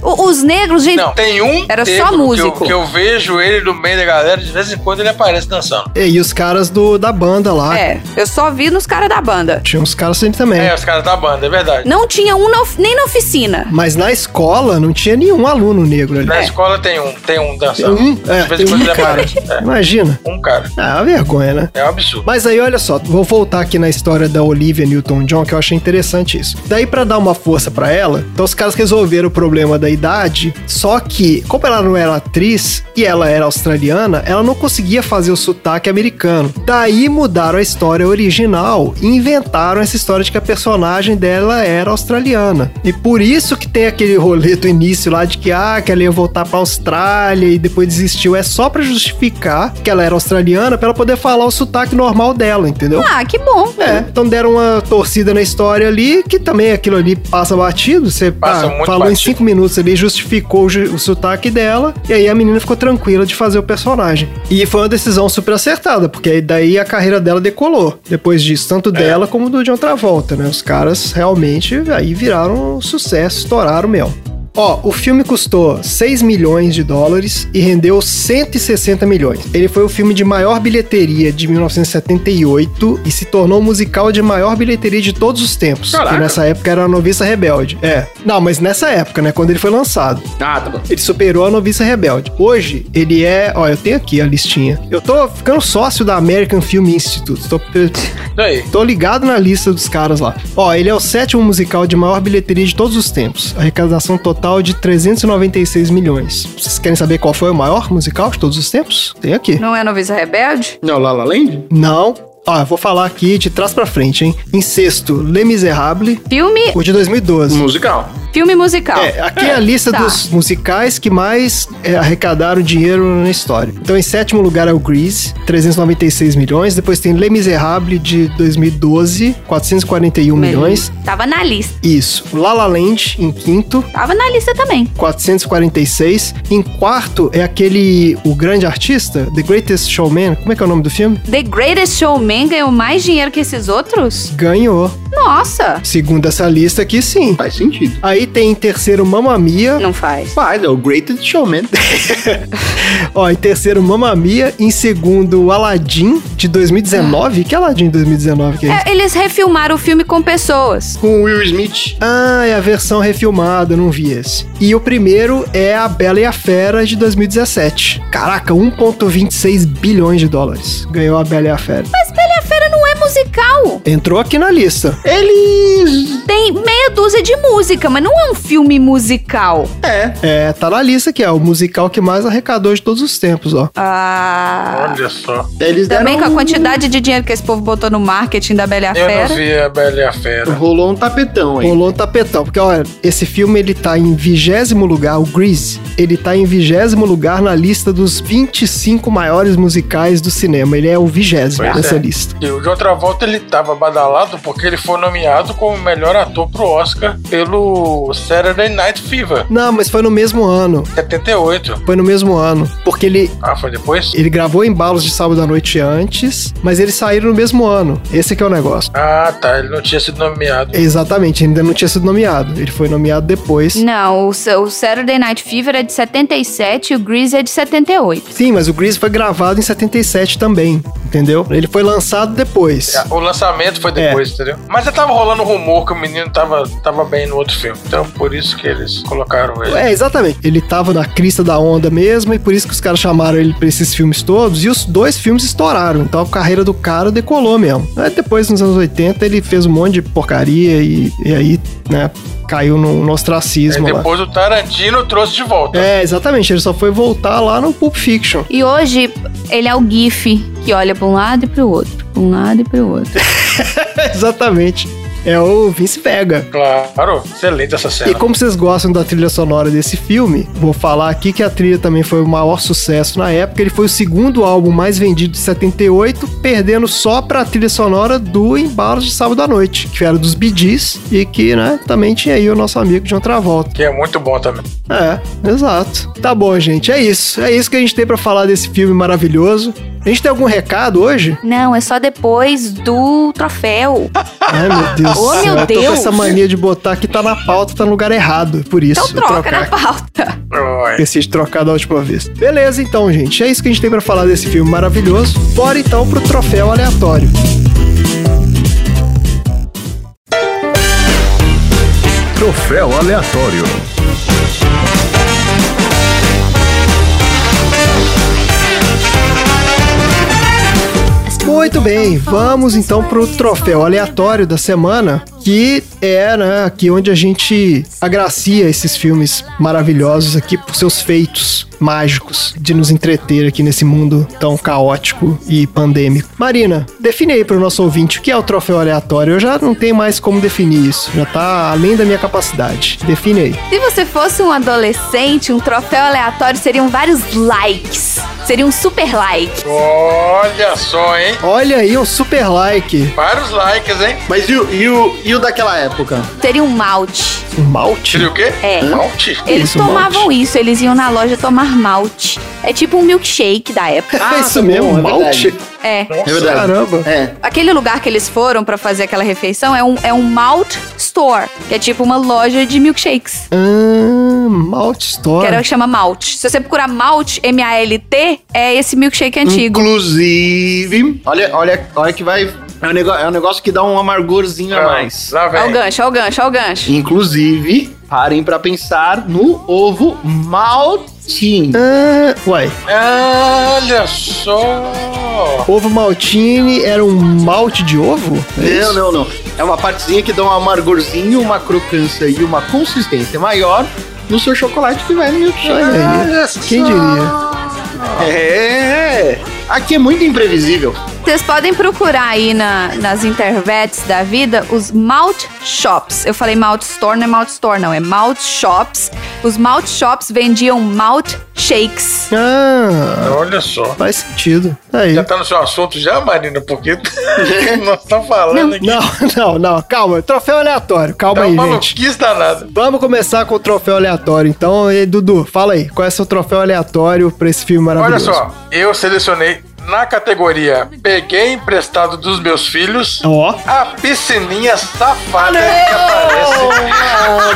O- os negros, gente. Não, tem um Era só negro que eu- músico. Que eu, vejo ele no meio da galera, de vez em quando ele aparece dançando. E, e os caras do, da banda lá. É, eu só vi nos caras da banda. Tinha uns caras assim também. É, os caras da banda, é verdade. Não tinha um na nem na oficina. Mas na escola não tinha nenhum aluno negro ali. Na É. escola tem um, tem um Tem dançando. um, é, de vez em quando um ele cara. aparece. É, Imagina. um cara. Ah, uma vergonha, né? É um absurdo. Mas aí, olha só, vou voltar aqui na história da Olivia Newton-John, que eu achei interessante isso. Daí, pra dar uma força pra ela, então os caras resolveram o problema da idade, só que, como ela não era atriz e ela era australiana, ela não conseguia fazer o sotaque americano. Daí mudaram a história original e inventaram essa história de que a personagem dela era australiana. E por isso que tem aquele rolê do início lá de que, ah, que ela ia voltar pra Austrália e depois desistiu. É só pra justificar que ela era australiana pra ela poder falar o sotaque normal dela, entendeu? Ah, que bom. É, então deram uma torcida na história ali, que também aquilo ali passa batido. Você Passa ah, muito falou em batido. cinco minutos ali, justificou o, sotaque dela, e aí a menina ficou tranquila de fazer o personagem. E foi uma decisão super acertada, porque aí daí a carreira dela decolou. Depois disso, tanto dela como do John Travolta, né? Os caras realmente aí viraram um sucesso, estouraram mesmo. Ó, o filme custou 6 milhões de dólares e rendeu 160 milhões. Ele foi o filme de maior bilheteria de 1978 e se tornou o musical de maior bilheteria de todos os tempos. Caraca. Que nessa época era a Noviça Rebelde. É. Não, mas nessa época, né? Quando ele foi lançado. Ah, tá bom. Ele superou a Noviça Rebelde. Hoje, ele é. Ó, eu tenho aqui a listinha. Eu tô ficando sócio da American Film Institute. Tô, Daí. tô ligado na lista dos caras lá. Ó, ele é o sétimo musical de maior bilheteria de todos os tempos. Arrecadação total de 396 milhões. Vocês querem saber qual foi o maior musical de todos os tempos? Tem aqui. Não é Noviça Rebelde? Não, La La Land? Não. Ó, eu vou falar aqui de trás pra frente, hein? Em sexto, Les Miserables, Filme, o de 2012. Musical. filme musical. É, aqui é a lista Tá. dos musicais que mais é, arrecadaram dinheiro na história. Então, em sétimo lugar é o Grease, 396 milhões. Depois tem Les Miserables de 2012, 441 milhões. Tava na lista. Isso. La La Land em quinto, Tava na lista também. 446. Em quarto é aquele o grande artista, The Greatest Showman. Como é que é o nome do filme? The Greatest Showman ganhou mais dinheiro que esses outros? Ganhou. Nossa, Segundo essa lista aqui, sim. Faz sentido. Aí tem em terceiro Mamma Mia. não faz. Faz, é o Greatest Showman. Ó, em terceiro, Mamma Mia. Em segundo, Aladdin, de 2019. Que Aladdin de 2019 que é, isso? É, eles refilmaram o filme com pessoas. Com o Will Smith. Ah, é a versão refilmada, eu não vi esse. E o primeiro é A Bela e a Fera, de 2017. Caraca, 1,26 bilhões de dólares. Ganhou A Bela e a Fera. Mas musical. Entrou aqui na lista. Eles. Tem meia dúzia de música, mas não é um filme musical. É. É, tá na lista aqui, é o musical que mais arrecadou de todos os tempos, ó. Ah. Olha só. Eles Também com deram a quantidade de dinheiro que esse povo botou no marketing da Bela e a Eu Fera. não vi a Bela e a Fera. Rolou um tapetão aí. Rolou um tapetão, porque olha, esse filme ele tá em vigésimo lugar, o Grease, ele tá em vigésimo lugar na lista dos 25 maiores musicais do cinema. Ele é o vigésimo Pois nessa é. lista. E o de outra volta ele tava badalado porque ele foi nomeado como melhor ator pro Oscar pelo Saturday Night Fever, Não, mas foi no mesmo ano. 78. Foi no mesmo ano. Porque ele, Ah, foi depois? ele gravou embalos de sábado à noite antes, mas eles saíram no mesmo ano. Esse que é o negócio. Ah, tá. Ele não tinha sido nomeado. Exatamente, ainda não tinha sido nomeado. Ele foi nomeado depois. Não, o, o Saturday Night Fever é de 77 e o Grease é de 78. Sim, mas o Grease foi gravado em 77 também, entendeu? Ele foi lançado depois. O lançamento foi depois, entendeu? Mas já tava rolando rumor que o menino tava, tava bem no outro filme. Então, por isso que eles colocaram ele. É, exatamente. Ele tava na crista da onda mesmo, e por isso que os caras chamaram ele pra esses filmes todos, e os dois filmes estouraram. Então a carreira do cara decolou mesmo. Aí depois, nos anos 80, ele fez um monte de porcaria e, e aí, né, caiu no, no ostracismo lá. depois o Tarantino trouxe de volta. É, exatamente. Ele só foi voltar lá no Pulp Fiction. E hoje ele é o GIF que olha pra um lado e pro outro, pra um lado e pro outro. exatamente. é o Vince Vega. Claro, excelente essa cena. E como vocês gostam da trilha sonora desse filme, vou falar aqui que a trilha também foi o maior sucesso na época. Ele foi o segundo álbum mais vendido de 78, perdendo só pra trilha sonora do Embalos de Sábado à Noite, que era dos Gees e que, né, também tinha aí o nosso amigo John Travolta. Que é muito bom também. É, exato. Tá bom, gente, é isso. É isso que a gente tem pra falar desse filme maravilhoso. A gente tem algum recado hoje? Não, é só depois do troféu. Ai, meu Deus céu. meu Eu tô com Deus. essa mania de botar que tá na pauta, tá no lugar errado. Por isso. Então troca na pauta. Esqueci de trocar da última vez. Beleza, então, gente. É isso que a gente tem pra falar desse filme maravilhoso. Bora então pro troféu aleatório. Troféu aleatório. Muito bem, vamos então pro troféu aleatório da semana, que é, né, aqui onde a gente agracia esses filmes maravilhosos aqui por seus feitos mágicos de nos entreter aqui nesse mundo tão caótico e pandêmico. Marina, define aí pro nosso ouvinte o que é o troféu aleatório. Eu já não tenho mais como definir isso, já tá além da minha capacidade. Define aí. Se você fosse um adolescente, um troféu aleatório seriam vários likes. Seria um super like. Olha só, hein? Olha aí, um super like. Vários likes, hein? Mas e o, e o, e o daquela época? Seria um malte. Um malte? Seria o quê? É. Malte? Eles isso, tomavam malte? isso, eles iam na loja tomar malte. É tipo um milkshake da época. é isso tá bom, mesmo, é malte? É. Nossa, É verdade. Caramba. É. Aquele lugar que eles foram pra fazer aquela refeição é um, é um malt store, que é tipo uma loja de milkshakes. Ah, Malt Store. Que era o que chama malt. Se você procurar malt, M-A-L-T, é esse milkshake antigo. Inclusive, olha, olha, olha que vai. É um, negócio, é um negócio que dá um amargorzinho a mais. Lá Olha o vem. gancho, olha o gancho, olha o gancho. Inclusive, parem pra pensar no ovo maltin. Ah, uai, Olha só. ovo maltine era um malte de ovo? É Não, não, não. É uma partezinha que dá um amargorzinho, uma crocância e uma consistência maior no seu chocolate que vai no milkshake. Olha aí, quem só. diria? É. Aqui é muito imprevisível. Vocês podem procurar aí na- nas intervets da vida os malt shops. Eu falei malt store, não é malt store, não. É malt shops. Os malt shops vendiam malt shakes. Ah, Olha só. faz sentido. Aí. Já tá no seu assunto já, Marina? Porque nós estamos falando aqui. Não, não, não, calma. Troféu aleatório. Calma Tá aí, gente. danada. Vamos começar com o troféu aleatório. Então, e Dudu, fala aí. Qual é o seu troféu aleatório pra esse filme Olha maravilhoso? só, eu selecionei na categoria Peguei emprestado dos meus filhos Ó. a piscininha safada que aparece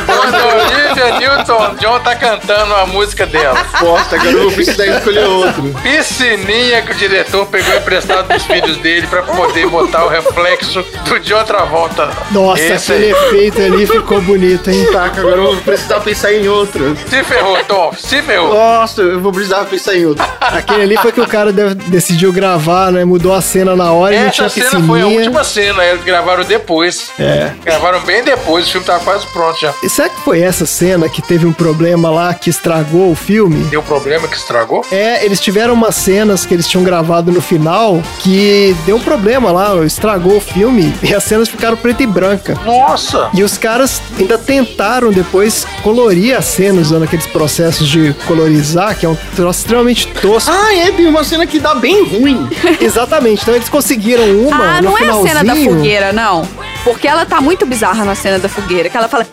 quando Olivia Newton-John tá cantando a música dela. Bosta, agora eu vou precisar escolher outro. Piscininha que o diretor pegou emprestado dos filhos dele pra poder botar o reflexo do John Travolta. Nossa, Esse aquele aí. efeito ali ficou bonito, hein? Taca, agora eu vou precisar pensar em outro. Se ferrou, Tom, se ferrou. Nossa, eu vou precisar pensar em outro. Aquele ali foi que o cara deve- decidiu gravar, né? Mudou a cena na hora e não tinha Essa cena foi a última cena, eles gravaram depois. É. Gravaram bem depois, o filme tava quase pronto já. E será que foi essa cena que teve um problema lá que estragou o filme? Deu problema que estragou? É, eles tiveram umas cenas que eles tinham gravado no final que deu um problema lá, estragou o filme e as cenas ficaram preta e branca. Nossa! E os caras ainda tentaram depois colorir as cenas usando aqueles processos de colorizar, que é um troço extremamente tosco. Ah, é, tem uma cena que dá bem ruim. Exatamente, então eles conseguiram uma Ah, no não é a cena da fogueira, não. Porque ela tá muito bizarra na cena da fogueira. Que ela fala.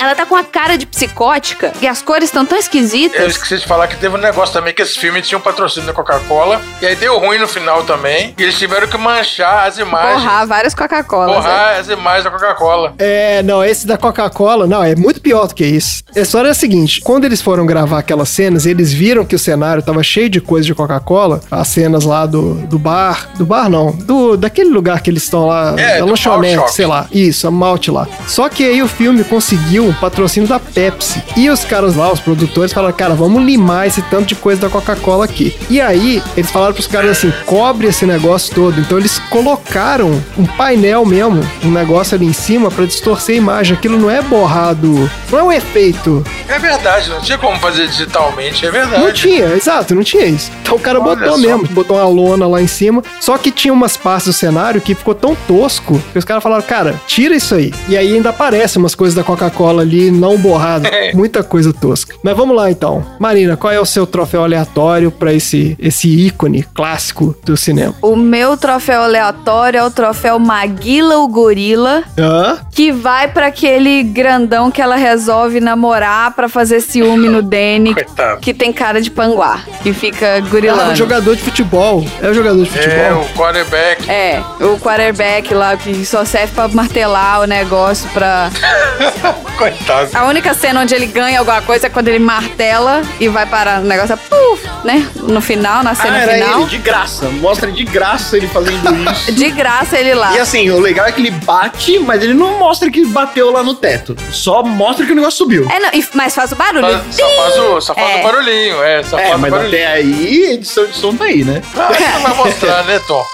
Ela tá com a cara de psicótica e as cores estão tão Eu esquisitas. esqueci de falar que teve um negócio também que esse filme tinha um patrocínio da Coca-Cola. E aí deu ruim no final também. E eles tiveram que manchar as imagens. Borrar várias Coca-Colas. é. Borrar as imagens da Coca-Cola. É, não, esse da Coca-Cola, não, é muito pior do que isso. A história é a seguinte: quando eles foram gravar aquelas cenas, eles viram que o cenário tava cheio de coisa de Coca-Cola, as cenas lá do, do bar, do bar não, do daquele lugar que eles estão lá, É, da lanchonete, sei lá, isso, a malte lá. Só que aí o filme conseguiu conseguiu um patrocínio da Pepsi. E os caras lá, os produtores, falaram, cara, vamos limar esse tanto de coisa da Coca-Cola aqui. E aí, eles falaram pros caras assim, cobre esse negócio todo. Então eles colocaram um painel mesmo, um negócio ali em cima pra distorcer a imagem. Aquilo não é borrado, não é um efeito. É verdade, não tinha como fazer digitalmente, é verdade. Não tinha, exato, não tinha isso. Então o cara Olha botou só. mesmo, botou uma lona lá em cima. Só que tinha umas partes do cenário que ficou tão tosco que os caras falaram, cara, tira isso aí. E aí ainda aparecem umas coisas da Coca-Cola ali não borradas. Muita coisa tosca. Mas vamos lá então. Marina, qual é o seu troféu aleatório pra esse, esse ícone clássico do cinema? O meu troféu aleatório é o troféu Maguila o Gorila, Hã? que vai pra aquele grandão que ela resolve namorar pra fazer ciúme no Danny, Coitado. que tem cara de panguá, que fica Ah, gorilando. o jogador de futebol. É o jogador de É, futebol. o quarterback. É, o quarterback lá que só serve pra martelar o negócio pra. Coitado. A única cena onde ele ganha alguma coisa é quando ele martela e vai parar no negócio, puf, né? No final, na Ah, cena era final. ele, de graça. Mostra de graça ele fazendo isso. De graça ele lá. E assim, o legal é que ele bate, mas ele não mostra que bateu lá no teto. Só mostra que o negócio subiu. É, não, e- mas faz o barulho. Faz- só faz o, só faz É. o barulhinho, é, só É, faz o mas barulhinho. até aí, edição de som tá aí, né? Ah, você vai mostrar, né, Tom?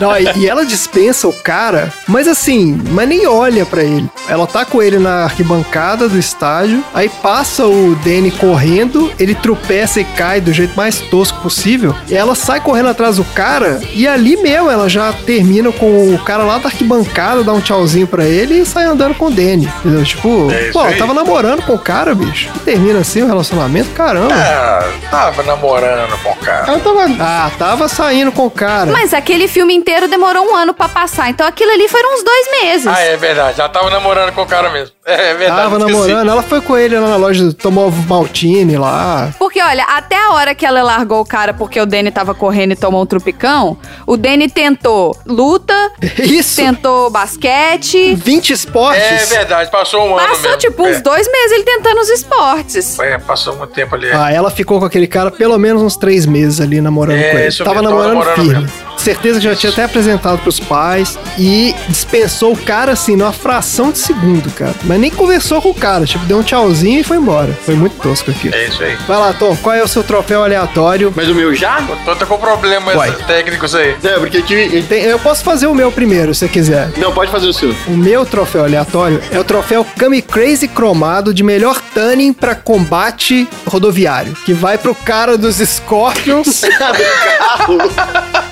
Não, e, ela dispensa o cara, mas assim, mas nem olha pra ele. Ela tá com ele na arquibancada do estádio, aí passa o Danny correndo, ele tropeça e cai do jeito mais tosco possível. E ela sai correndo atrás do cara, e ali mesmo ela já termina com o cara lá da arquibancada, dá um tchauzinho pra ele e sai andando com o Danny. Entendeu? Tipo, É pô, aí. tava namorando com o cara, bicho. E termina assim o relacionamento, caramba. Ah, tava namorando com o cara. Ela tava. Ah, tava saindo com o cara. Mas aquele filme inteiro demorou um ano pra passar, então aquilo ali foram uns dois meses. Ah, é verdade. Ela tava namorando com o cara mesmo. É verdade. Tava namorando, ela foi com ele lá na loja, tomou maltine lá. Porque, olha, até a hora que ela largou o cara porque o Danny tava correndo e tomou um trupicão, o Danny tentou luta, Isso! tentou basquete. 20 esportes. É verdade, passou um ano Passou, mesmo. tipo, uns é. dois meses ele tentando os esportes. É, passou muito tempo ali. Ah, ela ficou com aquele cara pelo menos uns três meses ali namorando É, com ele. isso Tava mesmo, tava namorando namorando firme. Certeza que já tinha até apresentado pros pais e dispensou o cara assim, numa fração de segundo, cara. Mas nem conversou com o cara, tipo, deu um tchauzinho e foi embora. Foi muito tosco aqui. É isso aí. Vai lá, Tom, qual é o seu troféu aleatório? Mas o meu já? O Tom tá com problemas Uai. técnicos aí. É, porque. Tem- eu posso fazer o meu primeiro, se você quiser. Não, pode fazer o seu. O meu troféu aleatório é o troféu Kami Crazy cromado de melhor tanning pra combate rodoviário, que vai pro cara dos Scorpions,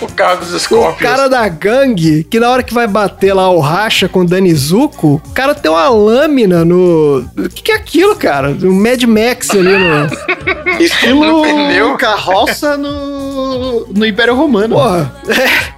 O carro dos o cara da gangue, que na hora que vai bater lá o racha com o Danizuko, o cara tem uma lâmina no... O que, que é aquilo, cara? O Mad Max ali no... Estilo No pneu. carroça no, no Império Romano. Porra,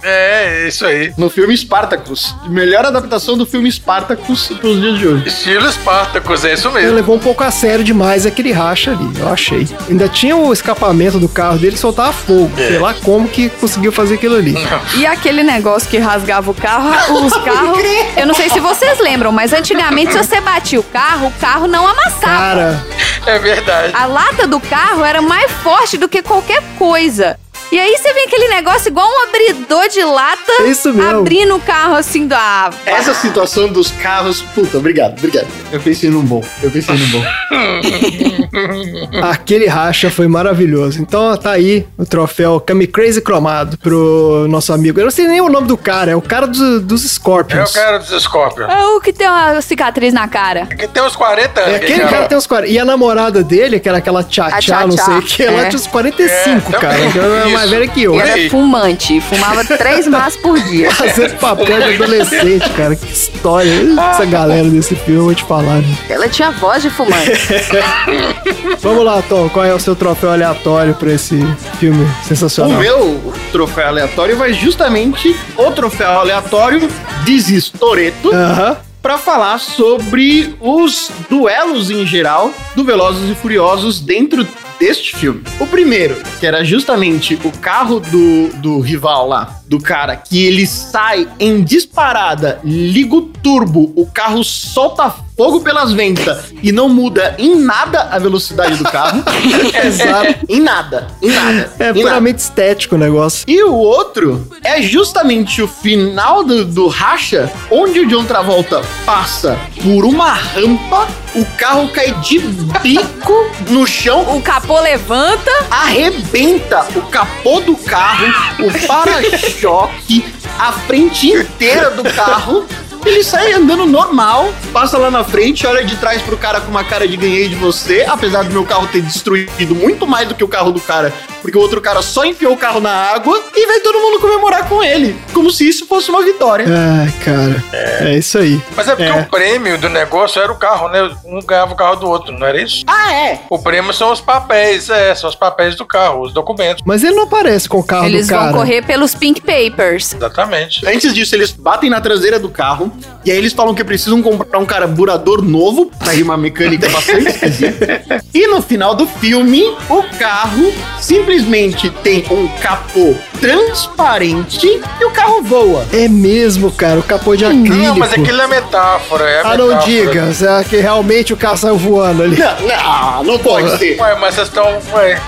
É, isso aí. No filme Spartacus. Melhor adaptação do filme Spartacus pros dias de hoje. Estilo Spartacus, é isso ele mesmo. levou um pouco a sério demais aquele racha ali, eu achei. Ainda tinha o escapamento do carro dele que soltava fogo. É. Sei lá como que conseguiu fazer aquilo ali. E aquele negócio que rasgava o carro, os carros. Eu não sei se vocês lembram, mas antigamente, se você batia o carro, o carro não amassava. Cara, É verdade. A lata do carro era mais forte do que qualquer coisa. E aí você vê aquele negócio igual um abridor de lata É isso mesmo. abrindo o carro assim do. Ah, Essa situação dos carros. Puta, obrigado, obrigado. Eu pensei num bom. Eu pensei num bom. Aquele racha foi maravilhoso. Então tá aí o troféu Kami Crazy cromado pro nosso amigo. Eu não sei nem o nome do cara, é o cara dos, dos É Scorpions. o cara dos Scorpions. é o que tem uma cicatriz na cara. Que tem uns 40 anos. É aquele cara. tem uns 40. E a namorada dele, que era aquela tchá-tchá, não sei o que, ela é. tinha uns 45, É, cara. Então ela é mais velha que eu. Era fumante, fumava três maços por dia. Fazendo papel de adolescente, cara. Que história. Essa galera desse filme, eu vou te falar. né? Ela tinha voz de fumante. Vamos lá, Tom. Qual é o seu troféu aleatório pra esse filme O sensacional? meu troféu aleatório vai justamente o troféu aleatório Dizis Toreto. Aham. Pra falar sobre os duelos em geral do Velozes e Furiosos dentro deste filme. O primeiro, que era justamente o carro do, do rival lá, do cara que ele sai em disparada, liga o turbo, o carro solta fogo pelas ventas e não muda em nada a velocidade do carro. Exato. Em nada. Em nada. É em nada. puramente estético o negócio. E o outro é justamente o final do, do racha, onde o John Travolta passa por uma rampa, o carro cai de bico no chão, O capô levanta. arrebenta o capô do carro, o para-choque, a frente inteira do carro. Ele sai andando normal, passa lá na frente, olha de trás pro cara com uma cara de ganhei de você, apesar do meu carro ter destruído muito mais do que o carro do cara, porque o outro cara só enfiou o carro na água e vai todo mundo comemorar com ele, como se isso fosse uma vitória. Ai, cara. É isso aí. Mas é porque É. o prêmio do negócio era o carro, né? Um ganhava o carro do outro, não era isso? Ah, é? O prêmio são os papéis, é, são os papéis do carro, os documentos. Mas ele não aparece com o carro Eles do cara. vão correr pelos Pink Papers. Exatamente. Antes disso, eles batem na traseira do carro no. E aí eles falam que precisam comprar um carburador novo, tá aí uma mecânica bastante esquisita. E no final do filme, o carro simplesmente tem um capô transparente e o carro voa. É mesmo, cara. O capô de acrílico. Não, mas aquilo é metáfora. É Ah, não metáfora. diga. Será que realmente o carro saiu voando ali? Não, não, não pode ser. Ué, mas vocês estão.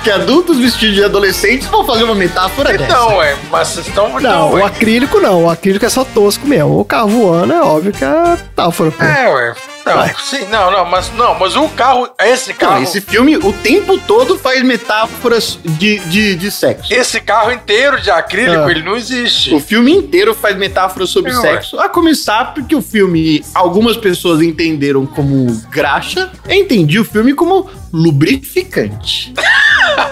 Que adultos vestidos de adolescentes vão fazer uma metáfora dessa. Então, ué, mas vocês estão. Não, o ué. acrílico não. O acrílico é só tosco mesmo. O carro voando é óbvio é pô. É, ué. Não, sim, não, não, mas não, mas o carro, esse carro, Não, esse filme o tempo todo faz metáforas de, de, de sexo. esse carro inteiro de acrílico, Ah. ele não existe. O filme inteiro faz metáforas sobre É, ué. sexo. A começar porque o filme, algumas pessoas entenderam como graxa. Eu entendi o filme como lubrificante.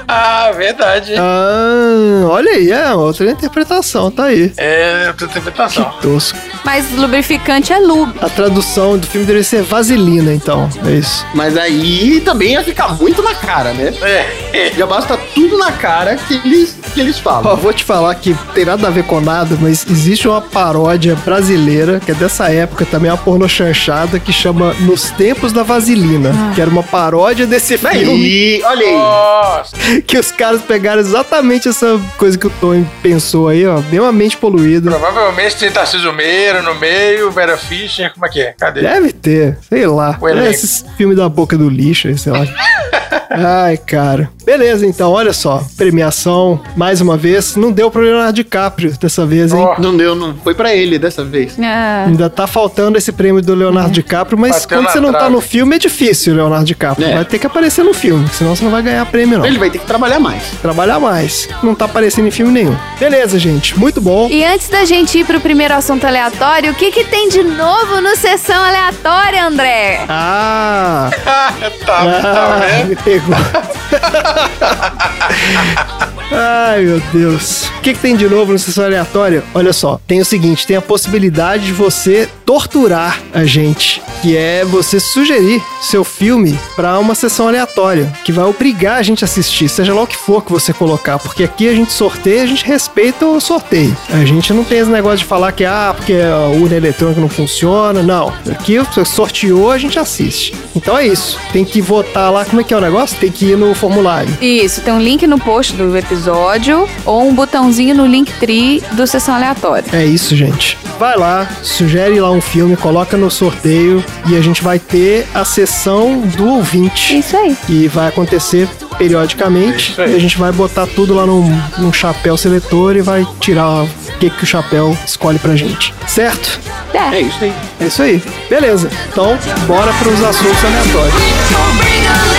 Ah, verdade. Ah, olha aí, é outra interpretação, tá aí. É outra interpretação. Tosco. Mas lubrificante é lube. A tradução do filme deveria ser vaselina, então. É isso. Mas aí também ia ficar muito na cara, né? É. Já basta tudo na cara que eles, que eles falam. Ó, vou te falar que tem nada a ver com nada, mas existe uma paródia brasileira, que é dessa época também, uma porno chanchada, que chama Nos Tempos da Vaselina, que era uma paródia desse filme. Aí, olha aí. Nossa, Que os caras pegaram exatamente essa coisa que o Tony pensou aí, ó, bem uma mente poluída. provavelmente tem Tarcísio Meira no meio, Vera Fischer, como é que é? Cadê? Deve ter, sei lá. É esses filmes da boca do lixo, aí, sei lá. Ai, cara. Beleza, então, olha só. Premiação, mais uma vez. Não deu pro Leonardo DiCaprio dessa vez, hein? Ó. Não deu, não. Foi pra ele dessa vez. Ah, Ainda tá faltando esse prêmio do Leonardo DiCaprio, mas Bateu quando você não tá trave. no filme é difícil, Leonardo DiCaprio. É. Vai ter que aparecer no filme, senão você não vai ganhar prêmio, não. Ele vai ter que trabalhar mais. Trabalhar mais. Não tá aparecendo em filme nenhum. Beleza, gente. Muito bom. E antes da gente ir pro primeiro assunto aleatório, o que que tem de novo no Sessão Aleatória, André? Ah! tá, tá Ah, vendo? me pegou. Ai, meu Deus. O que, que tem de novo no sessão aleatória? Olha só, tem o seguinte: tem a possibilidade de você torturar a gente, que é você sugerir seu filme pra uma sessão aleatória, que vai obrigar a gente a assistir, seja lá o que for que você colocar, porque aqui a gente sorteia, a gente respeita o sorteio. A gente não tem esse negócio de falar que, ah, porque a urna eletrônica não funciona, não. Aqui você sorteou, a gente assiste. Então é isso. Tem que votar lá, como é que é o negócio? Tem que ir no formulário. Isso, tem um link no post do episódio ou um botãozinho no Linktree do Sessão Aleatória. É isso, gente. Vai lá, sugere lá um filme, coloca no sorteio e a gente vai ter a sessão do ouvinte. Isso aí. Que vai acontecer periodicamente. Aí. E a gente vai botar tudo lá num, num chapéu seletor e vai tirar que, que o chapéu escolhe pra gente. Certo? É isso aí. É isso aí. Beleza. Então, bora pros assuntos aleatórios.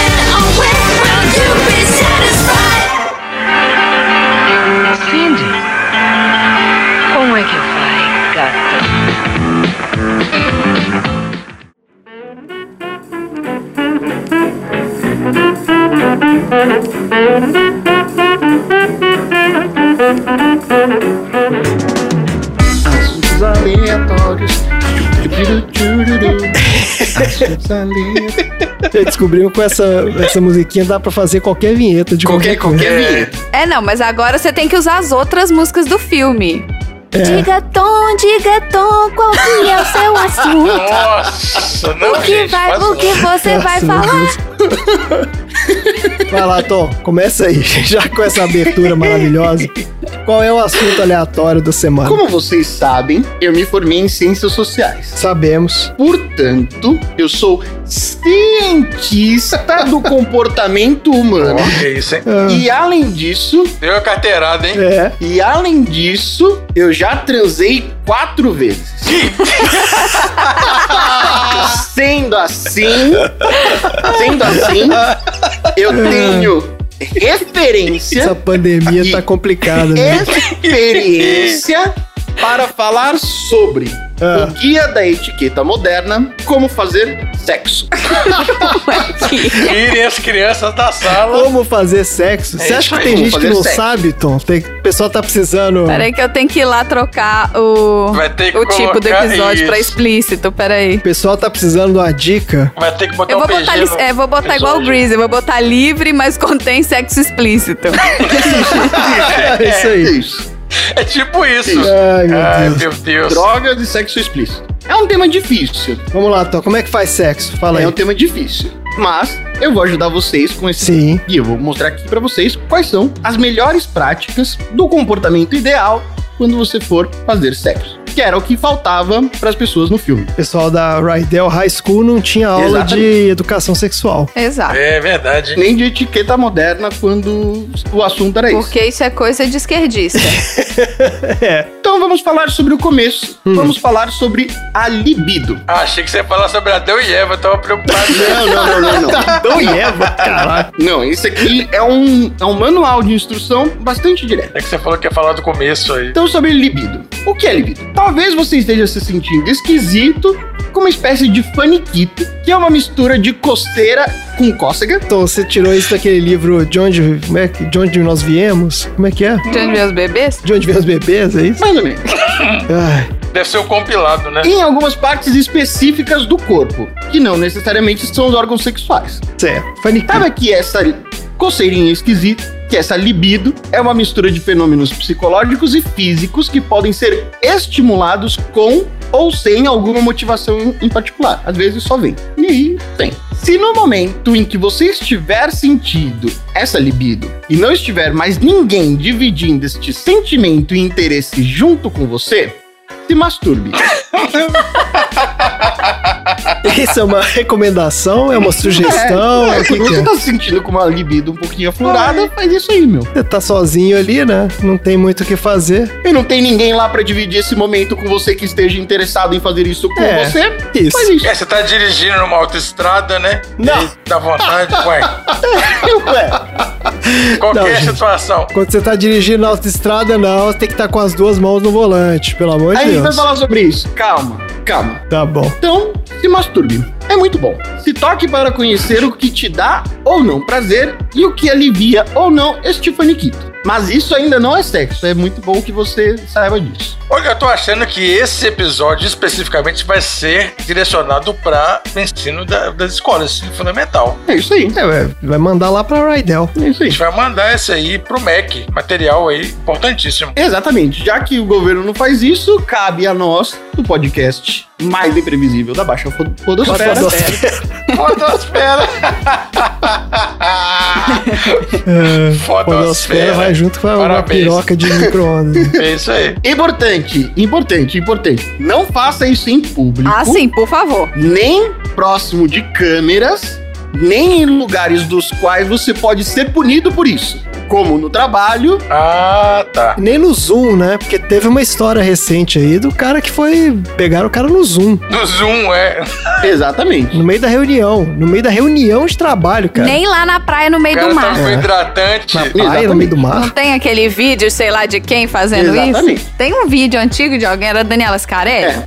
Descobrimos que com essa, essa musiquinha dá pra fazer qualquer vinheta de Qualquer, coisa. qualquer vinheta. É, não, mas agora você tem que usar as outras músicas do filme. É. Diga Tom, diga Tom, qual que é o seu assunto? Nossa, não, O que, gente, vai, o que você vai Nossa, falar? Vai lá, Tom, começa aí. Já com essa abertura maravilhosa. Qual é o assunto aleatório da semana? Como vocês sabem, eu me formei em ciências sociais. Sabemos. Portanto, eu sou cientista do comportamento humano. Ó, que isso, hein? E além disso, Deu a carteirada, hein? É. e além disso, eu já transei quatro vezes. sendo assim, sendo assim, eu tenho referência Essa pandemia tá complicada, né? experiência para falar sobre Ah. o guia da etiqueta moderna, como fazer sexo. Tirem as crianças da sala. Como fazer sexo? Você É acha isso que tem como gente que não sexo. sabe, Tom? Tem, o pessoal tá precisando. Peraí que eu tenho que ir lá trocar o, Vai ter que o tipo do episódio pra isso. explícito. Peraí. O pessoal tá precisando de uma dica. Vai ter que botar Eu vou um botar, li- é, vou botar igual o. Breeze, eu vou botar livre, mas contém sexo explícito. É isso aí. Isso. É tipo isso. Ai, meu Ai, Deus. meu Deus. Drogas e sexo explícito. É um tema difícil. Vamos lá, Tom. Como é que faz sexo? Fala aí. É um tema difícil. Mas eu vou ajudar vocês com esse Sim. E eu vou mostrar aqui pra vocês quais são as melhores práticas do comportamento ideal quando você for fazer sexo. Que era o que faltava pras pessoas no filme. O pessoal da Rydell High School não tinha aula Exatamente. de educação sexual. Exato. É verdade. Nem de etiqueta moderna quando o assunto era esse. Porque isso é coisa de esquerdista. Então vamos falar sobre o começo. Vamos falar sobre a libido. Ah, achei que você ia falar sobre Adão e Eva, eu tava preocupado. Não, não, não, não, não. Adão e Eva, caralho. Não, isso aqui é um, é um manual de instrução bastante direto. É que você falou que ia falar do começo aí. Então, sobre libido. O que é libido? Talvez você esteja se sentindo esquisito com uma espécie de faniquito, que é uma mistura de coceira com cócega. Então, você tirou isso daquele livro De onde, como é que- de onde nós viemos? Como é que é? De onde vem os bebês? De onde vêm os bebês, é isso? Mais ou menos. Ai, Deve ser um compilado, né? em algumas partes específicas do corpo, que não necessariamente são os órgãos sexuais. certo. Faniquito. Sabe que essa coceirinha esquisita, que essa libido, é uma mistura de fenômenos psicológicos e físicos que podem ser estimulados com ou sem alguma motivação em- particular. Às vezes só vem. E aí tem. Se no momento em que você estiver sentindo essa libido e não estiver mais ninguém dividindo este sentimento e interesse junto com você, se masturbe. Isso é uma recomendação? É uma sugestão? É, é, que você é? tá se sentindo com uma libido um pouquinho aflorada, faz isso aí, meu. Você tá sozinho ali, né? Não tem muito o que fazer. E não tem ninguém lá pra dividir esse momento com você que esteja interessado em fazer isso com É, você. isso. Faz isso. É, você tá dirigindo numa autoestrada, né? Não. E Dá vontade, ué. Ué, Qualquer Não, gente. situação. Quando você tá dirigindo na autoestrada, não, você tem que estar com as duas mãos no volante, pelo amor de Aí a gente vai Deus. falar sobre isso. Calma, calma. Tá bom. Então, se masturbe. É muito bom. Se toque para conhecer o que te dá ou não prazer e o que alivia ou não este faniquito. Mas isso ainda não é sexo. É muito bom que você saiba disso. Olha, eu tô achando que esse episódio especificamente vai ser direcionado para o ensino da- das escolas, ensino fundamental. É isso aí. É, vai mandar lá pra Rydell. É isso A aí. gente vai mandar esse aí pro MEC, material aí importantíssimo. Exatamente. Já que o governo não faz isso, cabe a nós, do podcast mais imprevisível da Baixa Podosfera. Podosfera. Fotosfera! Fotosfera. Podosfera vai junto com a- piroca de micro-ondas. É isso aí. Importante, importante, importante. Não faça isso em público. Ah, sim, por favor. Nem próximo de câmeras, nem em lugares dos quais você pode ser punido por isso. Como no trabalho. Ah, tá. Nem no Zoom, né? Porque teve uma história recente aí do cara que foi. Pegaram o cara no Zoom. Do Zoom, é. Exatamente. No meio da reunião. No meio da reunião de trabalho, cara. Nem lá na praia, no O meio cara do tá mar. com hidratante. Na- Praia, no Exatamente. meio do Não mar. tem aquele vídeo, sei lá de quem fazendo Exatamente. isso? Tem um vídeo antigo de alguém, era Daniela Scarelli? É.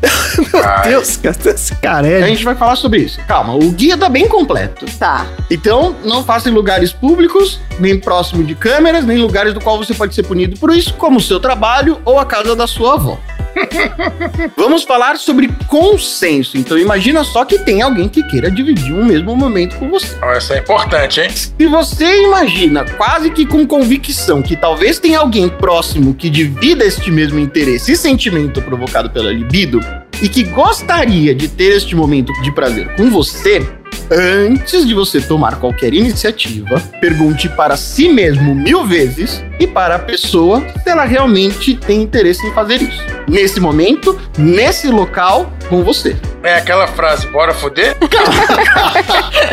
Ai, Deus, cara, esse cara A é. gente vai falar sobre isso. Calma, o guia tá bem completo. Tá. Então, não faça em lugares públicos, nem próximo de câmeras, nem lugares do qual você pode ser punido por isso, como o seu trabalho ou a casa da sua avó. Vamos falar sobre consenso. Então, imagina só que tem alguém que queira dividir um mesmo momento com você. ó, Isso é importante, hein? Se você imagina, quase que com convicção, que talvez tenha alguém próximo que divida este mesmo interesse e sentimento provocado pela libido e que gostaria de ter este momento de prazer com você, Antes de você tomar qualquer iniciativa, pergunte para si mesmo mil vezes e para a pessoa se ela realmente tem interesse em fazer isso. Nesse momento, nesse local, com você. É aquela frase, bora foder?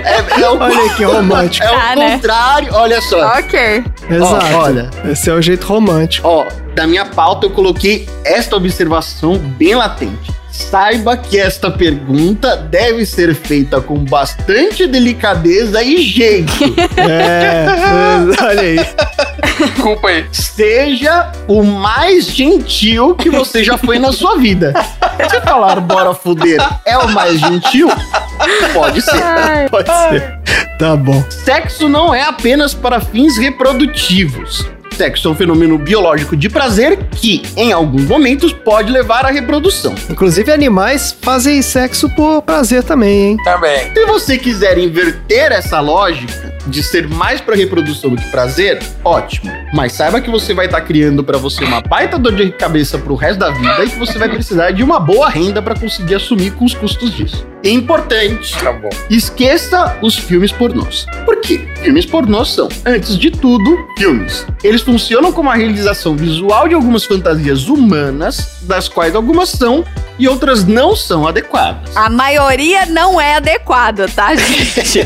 É, é o, Olha que romântico. é o Tá, né? contrário, olha só. Ok. Exato. olha. Esse é o jeito romântico. Ó, da minha pauta eu coloquei esta observação bem latente. Saiba que esta pergunta deve ser feita com bastante delicadeza e jeito. É, olha aí. Desculpa aí. Seja o mais gentil que você já foi na sua vida. Se falar bora fuder é o mais gentil, pode ser. Pode ser. Tá bom. Sexo não é apenas para fins reprodutivos. Sexo é um fenômeno biológico de prazer que, em alguns momentos, pode levar à reprodução. Inclusive, animais fazem sexo por prazer também, hein? Também. Se você quiser inverter essa lógica de ser mais para reprodução do que prazer, ótimo. Mas saiba que você vai estar criando para você uma baita dor de cabeça pro resto da vida e que você vai precisar de uma boa renda para conseguir assumir com os custos disso. Importante, Tá bom. Esqueça os filmes pornôs. Por quê? Filmes pornôs são, antes de tudo, filmes. Eles funcionam como a realização visual de algumas fantasias humanas, das quais algumas são e outras não são adequadas. A maioria não é adequada, tá, gente?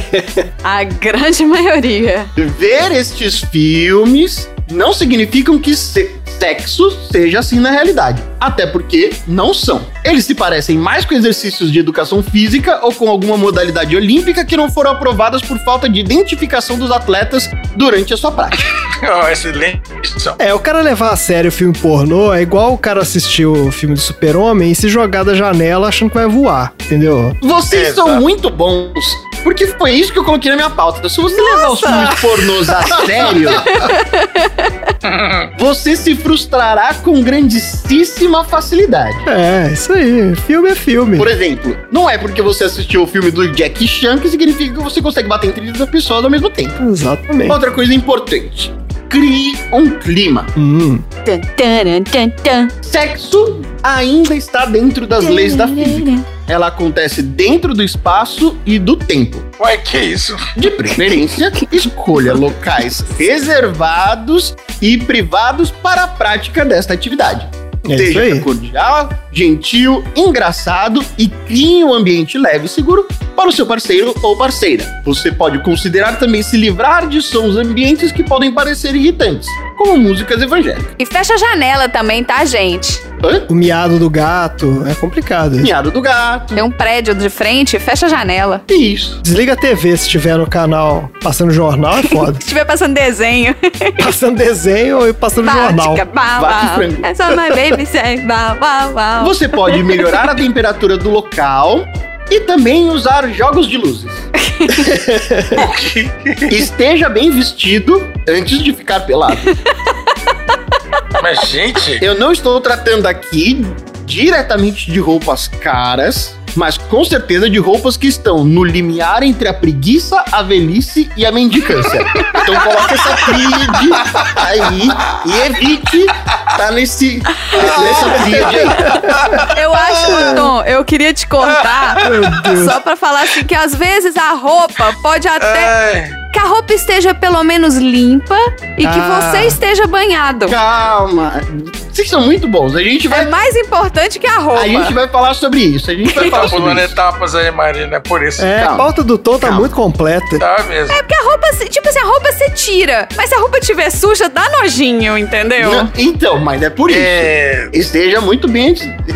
A grande maioria. Ver estes filmes não significam que se- sexo seja assim na realidade. Até porque não são. Eles se parecem mais com exercícios de educação física ou com alguma modalidade olímpica que não foram aprovadas por falta de identificação dos atletas durante a sua prática. Ó, excelente. É, o cara levar a sério o filme pornô é igual o cara assistir o filme do Super-Homem e se jogar da janela achando que vai voar, entendeu? Vocês Exato. são muito bons. Porque foi isso que eu coloquei na minha pauta. Se você levar os filmes pornôs a sério, você se frustrará com grandíssima facilidade. É, isso aí. Filme é filme. Por exemplo, não é porque você assistiu o filme do Jack Chan que significa que você consegue bater em 30 pessoas ao mesmo tempo. Exatamente. Outra coisa importante. Crie um clima. Hum, Tan, taran, tan, tan. Sexo ainda está dentro das leis da física. Ela acontece dentro do espaço e do tempo. Ué, que isso? De preferência, escolha locais reservados e privados para a prática desta atividade. É Seja cordial, gentil, engraçado e crie um ambiente leve e seguro para o seu parceiro ou parceira. Você pode considerar também se livrar de sons ambientes que podem parecer irritantes, como músicas evangélicas. E fecha a janela também, tá, gente? Hã? o miado do gato é complicado. isso. Miado do gato. Tem um prédio de frente, fecha a janela. Isso. Desliga a TV se tiver no canal passando jornal, é foda. Se estiver passando desenho. passando desenho e passando jornal. Bática, e bau. frango. É só my baby say bau, bau, bau. Você pode melhorar a temperatura do local e também usar jogos de luzes. Esteja bem vestido antes de ficar pelado. Mas, gente, Eu não estou tratando aqui diretamente de roupas caras, mas com certeza de roupas que estão no limiar entre a preguiça, a velhice e a mendicância. Então coloque essa tríade aí e evite tá nesse nessa tríade aí. Eu acho, Tom, eu queria te contar. Só pra falar assim, que às vezes a roupa pode até. ai, Que a roupa esteja pelo menos limpa e que Ah. você esteja banhado. Calma. Vocês são muito bons. A gente É vai mais importante que a roupa. a gente vai falar sobre isso. A gente vai falar tá sobre pulando isso. etapas aí, Marina, é por isso. É, a pauta do Tom tá Calma. muito completa. Tá mesmo. É porque a roupa, tipo assim, a roupa você tira. Mas se a roupa tiver suja, dá nojinho, entendeu? Não, então, mas é por isso. É, Esteja muito bem,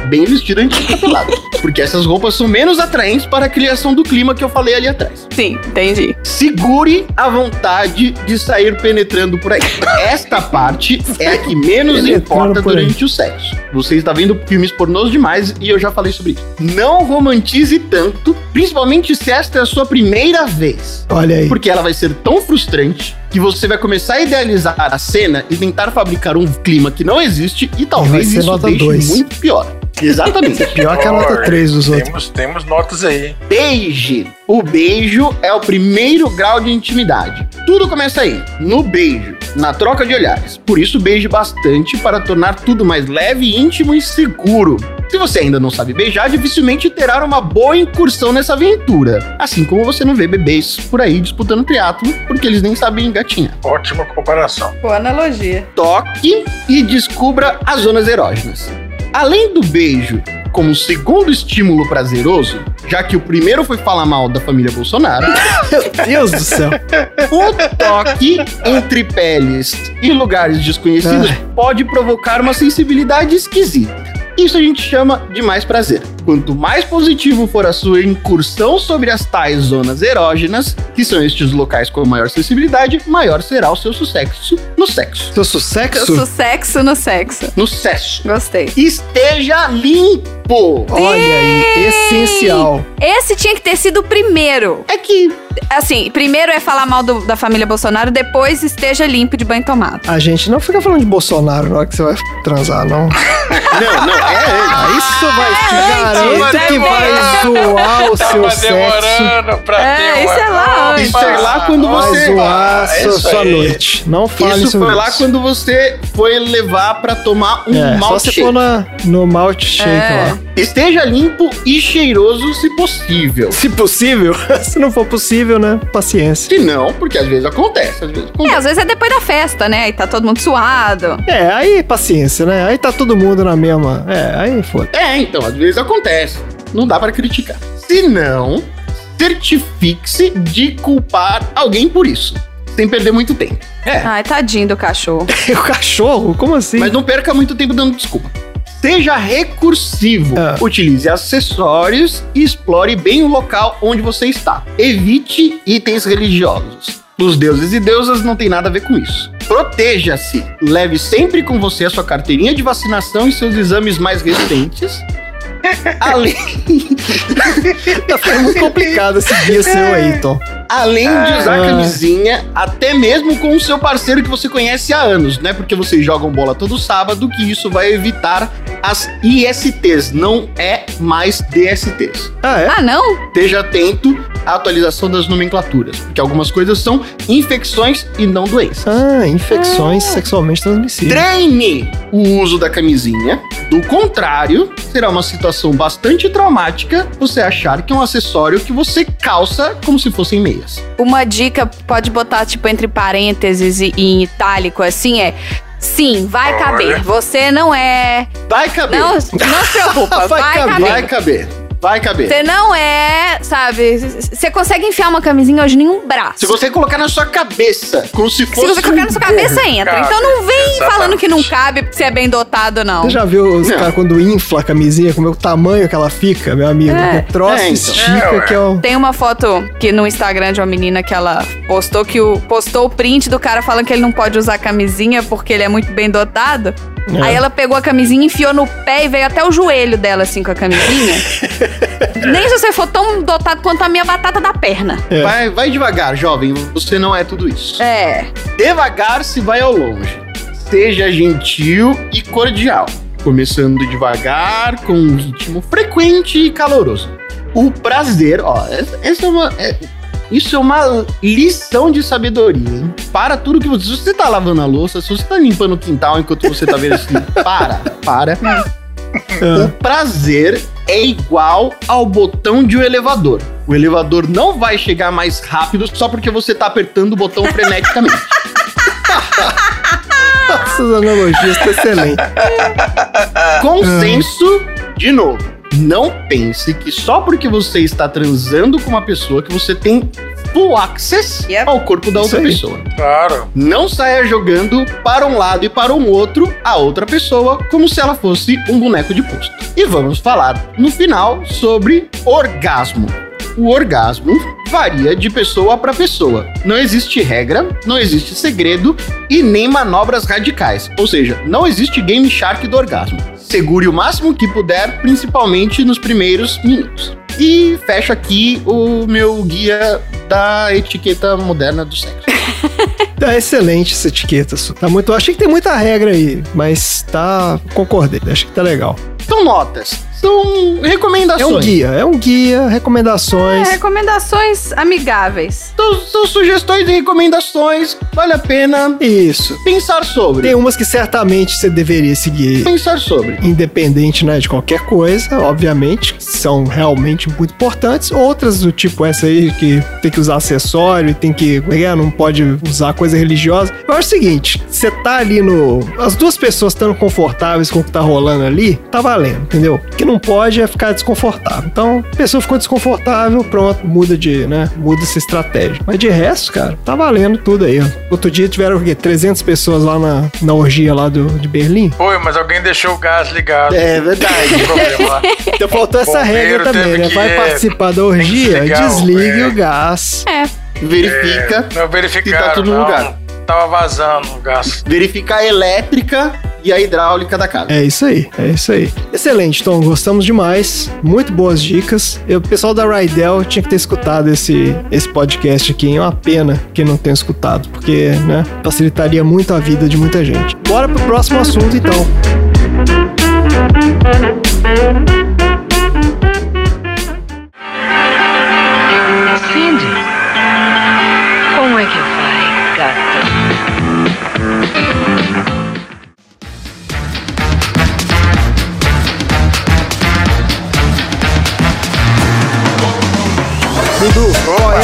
bem vestido antes de ficar. Porque essas roupas são menos atraentes para a criação do clima que eu falei ali atrás. Sim, entendi. Segure a vontade de sair penetrando por aí. Esta parte é a que menos importa. Durante o sexo. Você está vendo filmes pornôs demais e eu já falei sobre isso. Não romantize tanto, principalmente se esta é a sua primeira vez. Olha aí. Porque ela vai ser tão frustrante que você vai começar a idealizar a cena e tentar fabricar um clima que não existe e talvez isso deixe dois. muito pior. Exatamente. Pior que a nota 3 dos outros. temos, temos notas aí. Beije. O beijo é o primeiro grau de intimidade. Tudo começa aí, no beijo, na troca de olhares. Por isso, beije bastante para tornar tudo mais leve, íntimo e seguro. Se você ainda não sabe beijar, dificilmente terá uma boa incursão nessa aventura. Assim como você não vê bebês por aí disputando triatlo, porque eles nem sabem engatinhar. Ótima comparação. Boa analogia. Toque e descubra as zonas erógenas. Além do beijo como segundo estímulo prazeroso, já que o primeiro foi falar mal da família Bolsonaro, Meu Deus do céu. o toque entre peles e lugares desconhecidos pode provocar uma sensibilidade esquisita. Isso a gente chama de mais prazer. Quanto mais positivo for a sua incursão sobre as tais zonas erógenas, que são estes locais com maior sensibilidade, maior será o seu sucesso no sexo. Seu Eu sucesso? sou sexo no sexo. No sexo. Gostei. Esteja limpo. Olha aí, essencial. Esse tinha que ter sido o primeiro. É que Assim, primeiro é falar mal do- da família Bolsonaro, depois esteja limpo de banho tomado. A gente não fica falando de Bolsonaro na hora que você vai transar, não. Não, não, é. Isso vai É, então, que vai zoar o seu Tava sexo. demorando pra É, ter uma... isso é lá antes. Isso é lá quando Vai você. zoar é sua, isso aí. noite. Não fale Isso sobre foi lá isso. quando você foi levar pra tomar um É, só malt se shake. for na, no malt shake É. lá. Esteja limpo e cheiroso se possível. Se possível. se não for possível, né? Paciência. Se não, porque às vezes acontece, às vezes É, acontece. às vezes é depois da festa, né? E tá todo mundo suado. É, aí paciência, né? Aí tá todo mundo na mesma. É, aí foda. É, então, às vezes acontece. Não dá pra criticar. Se não, certifique-se de culpar alguém por isso. Sem perder muito tempo. É, Ai, tadinho do cachorro. O cachorro? Como assim? mas não perca muito tempo dando desculpa. Seja recursivo. Ah. Utilize acessórios e explore bem o local onde você está. Evite itens religiosos. Os deuses e deusas não tem nada a ver com isso. Proteja-se. Leve sempre com você a sua carteirinha de vacinação e seus exames mais recentes. Além, Tá ficando muito complicado esse dia seu aí, Tom. Além de usar Ah. camisinha, até mesmo com o seu parceiro que você conhece há anos, não é porque vocês jogam bola todo sábado que isso vai evitar as ISTs, não é mais DSTs. Ah, é? Ah, não? Esteja atento à atualização das nomenclaturas, porque algumas coisas são infecções e não doenças. Ah, infecções sexualmente transmissíveis. Treine o uso da camisinha. Do contrário, será uma situação bastante traumática você achar que é um acessório que você calça como se fossem Uma dica, pode botar, tipo, entre parênteses e, e em itálico, assim, é... Sim, vai caber. Você não é... Vai caber. Não, não se preocupa, Vai vai, caber. caber. Vai caber. Vai caber. Você não é, sabe? Você consegue enfiar uma camisinha hoje em nenhum braço. Se você colocar na sua cabeça, como se Se fosse. você colocar na sua cabeça, entra. Cabe, Então não vem exatamente. falando que não cabe se é bem dotado, não. Você já viu os caras quando infla a camisinha, como é o tamanho que ela fica, meu amigo? É. O troço É, então. estica, É, que é o... Tem uma foto que no Instagram de uma menina que ela postou que o postou o print do cara falando que ele não pode usar camisinha porque ele é muito bem dotado. É. Aí ela pegou a camisinha, enfiou no pé e veio até o joelho dela assim com a camisinha. Nem se você for tão dotado quanto a minha batata da perna. É. Vai, vai devagar, jovem. Você não é tudo isso. É. Devagar se vai ao longe. Seja gentil e cordial. Começando devagar, com um ritmo frequente e caloroso. O prazer, ó, essa, é uma. é- isso é uma lição de sabedoria, hein? Para tudo que você. Se você tá lavando a louça, se você tá limpando o quintal enquanto você tá vendo assim, para, para. O prazer é igual ao botão de um elevador. O elevador não vai chegar mais rápido só porque você tá apertando o botão freneticamente. Essas analogias estão excelentes. Consenso, de novo. Não pense que só porque você está transando com uma pessoa que você tem full access Yep. ao corpo da outra pessoa. Claro. Não saia jogando para um lado e para um outro a outra pessoa como se ela fosse um boneco de posto. E vamos falar no final sobre orgasmo. O orgasmo varia de pessoa para pessoa. Não existe regra, não existe segredo e nem manobras radicais. Ou seja, não existe game shark do orgasmo. Segure o máximo que puder, principalmente nos primeiros minutos. E fecho aqui o meu guia da etiqueta moderna do sexo. Tá excelente essa etiqueta, Su. Tá muito. Achei que tem muita regra aí, mas tá. Concordei. Acho que tá legal. são notas. São recomendações. É um guia, é um guia, É, recomendações. recomendações amigáveis. São, são sugestões e recomendações. Vale a pena Isso. pensar sobre. Tem umas que certamente você deveria seguir Pensar sobre. independente né, de qualquer coisa, obviamente, que são realmente muito importantes. Outras do tipo essa aí, que tem que usar acessório, tem que. como é que é? Não pode usar coisa religiosa. Eu acho o seguinte: você tá ali no. As duas pessoas estando confortáveis com o que tá rolando ali, tá valendo, entendeu? O que não pode é ficar desconfortável. Então, a pessoa ficou desconfortável, pronto, muda de, né? Muda essa estratégia. Mas de resto, cara, tá valendo tudo aí, ó. Outro dia tiveram o quê? 300 pessoas lá na, na orgia lá do, de Berlim. Foi, mas alguém deixou o gás ligado. É verdade. Tem problema lá. Então faltou essa regra também, né? Vai é, participar da orgia, desligue é. o gás. É. Verifica. Não verificaram, E tá tudo no não. lugar. Tava vazando o gás. Verifica a elétrica e a hidráulica da casa. É isso aí, é isso aí. Excelente, Tom, gostamos demais. Muito boas dicas. Eu, o pessoal da Rydell tinha que ter escutado esse, esse podcast aqui. É uma pena que não tenha escutado, porque, né, facilitaria muito a vida de muita gente. Bora pro próximo assunto, então.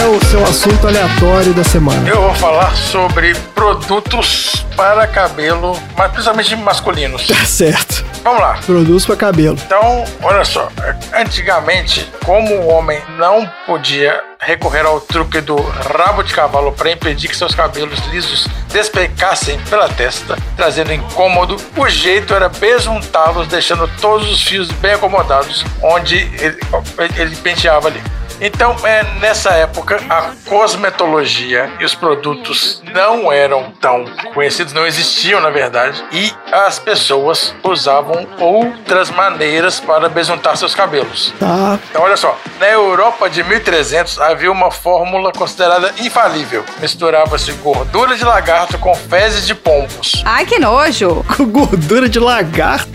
É o seu assunto aleatório da semana? Eu vou falar sobre produtos para cabelo, mas principalmente masculinos. Tá certo. Vamos lá. Produz pra cabelo. Então, olha só, antigamente, como o homem não podia recorrer ao truque do rabo de cavalo para impedir que seus cabelos lisos despencassem pela testa, trazendo incômodo, o jeito era besuntá-los, deixando todos os fios bem acomodados onde ele, ele penteava ali. Então, é, nessa época, a cosmetologia e os produtos não eram tão conhecidos, não existiam na verdade, e as pessoas usavam outras maneiras para besuntar seus cabelos. Tá. Então, olha só, na Europa de 1300 havia uma fórmula considerada infalível. Misturava-se gordura de lagarto com fezes de pombos. Ai, que nojo. Com gordura de lagarto.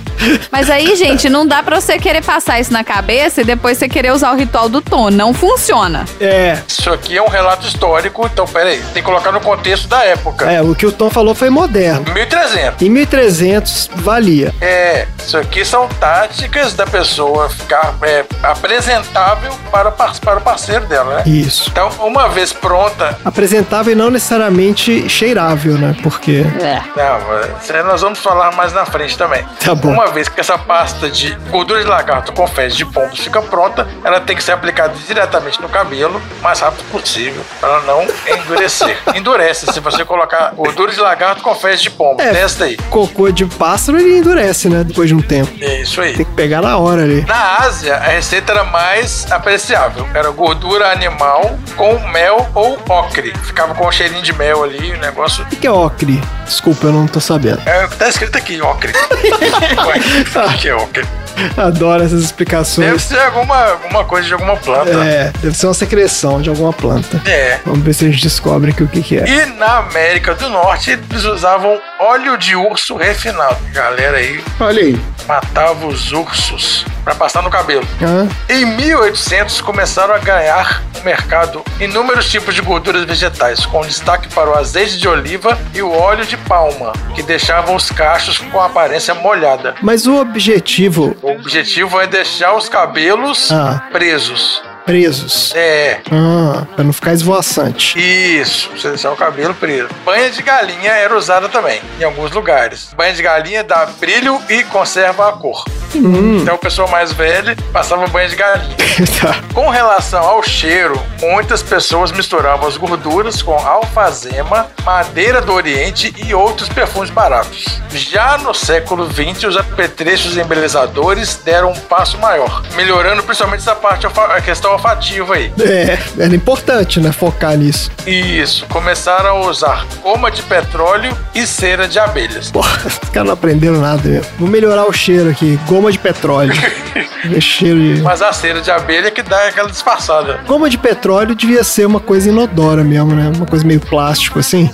Mas aí, gente, não dá pra você querer passar isso na cabeça e depois você querer usar o ritual do Tom. Não funciona. É. Isso aqui é um relato histórico, então peraí, tem que colocar no contexto da época. É, o que o Tom falou foi moderno. 1300. Em 1300 valia. É, isso aqui são táticas da pessoa ficar é, apresentável para, para o parceiro dela, né? Isso. Então, uma vez pronta, Apresentável e não necessariamente cheirável, né? Porque. não, isso aí nós vamos falar mais na frente também. Tá bom. Uma vez que essa pasta de gordura de lagarto com fezes de pombos fica pronta, ela tem que ser aplicada diretamente no cabelo o mais rápido possível para não endurecer. Endurece se você colocar gordura de lagarto com fezes de pombo. É. Testa aí. Cocô de pássaro ele endurece, né? Depois de um tempo. É isso aí. Tem que pegar na hora ali. Na Ásia, a receita era mais apreciável. Era gordura animal com mel ou ocre. Ficava com um cheirinho de mel ali, o negócio. O que que é ocre? Desculpa, eu não tô sabendo. É, tá escrito aqui, ocre. Ué, o que é ocre? Adoro essas Deve explicações. ser alguma, alguma coisa de alguma planta. É, deve ser uma secreção de alguma planta. É. Vamos ver se a gente descobre aqui o que, que é. E na América do Norte, eles usavam óleo de urso refinado. Galera aí Olha aí. matava os ursos para passar no cabelo. Em 1800 começaram a ganhar no mercado inúmeros tipos de gorduras vegetais, com destaque para o azeite de oliva e o óleo de palma, que deixavam os cachos com aparência molhada. Mas o objetivo. O objetivo é deixar os cabelos Ah. presos. Presos. É, Ah, pra não ficar esvoaçante. isso, você deixar o cabelo preso. Banha de galinha era usada também, em alguns lugares. Banha de galinha dá brilho e conserva a cor. Hum. Então, a pessoa mais velha passava banho de galinha. tá. Com relação ao cheiro, muitas pessoas misturavam as gorduras com alfazema, madeira do Oriente e outros perfumes baratos. Já no século XX, os apetrechos embelezadores deram um passo maior, melhorando principalmente essa parte, a questão olfativa aí. É, era importante, né? Focar nisso. Isso, começaram a usar goma de petróleo e cera de abelhas. Porra, os caras não aprenderam nada mesmo. Vou melhorar o cheiro aqui. Goma de petróleo. É cheiro de... Mas a cera de abelha que dá aquela disfarçada. Goma de petróleo devia ser uma coisa inodora mesmo, né? Uma coisa meio plástico, assim.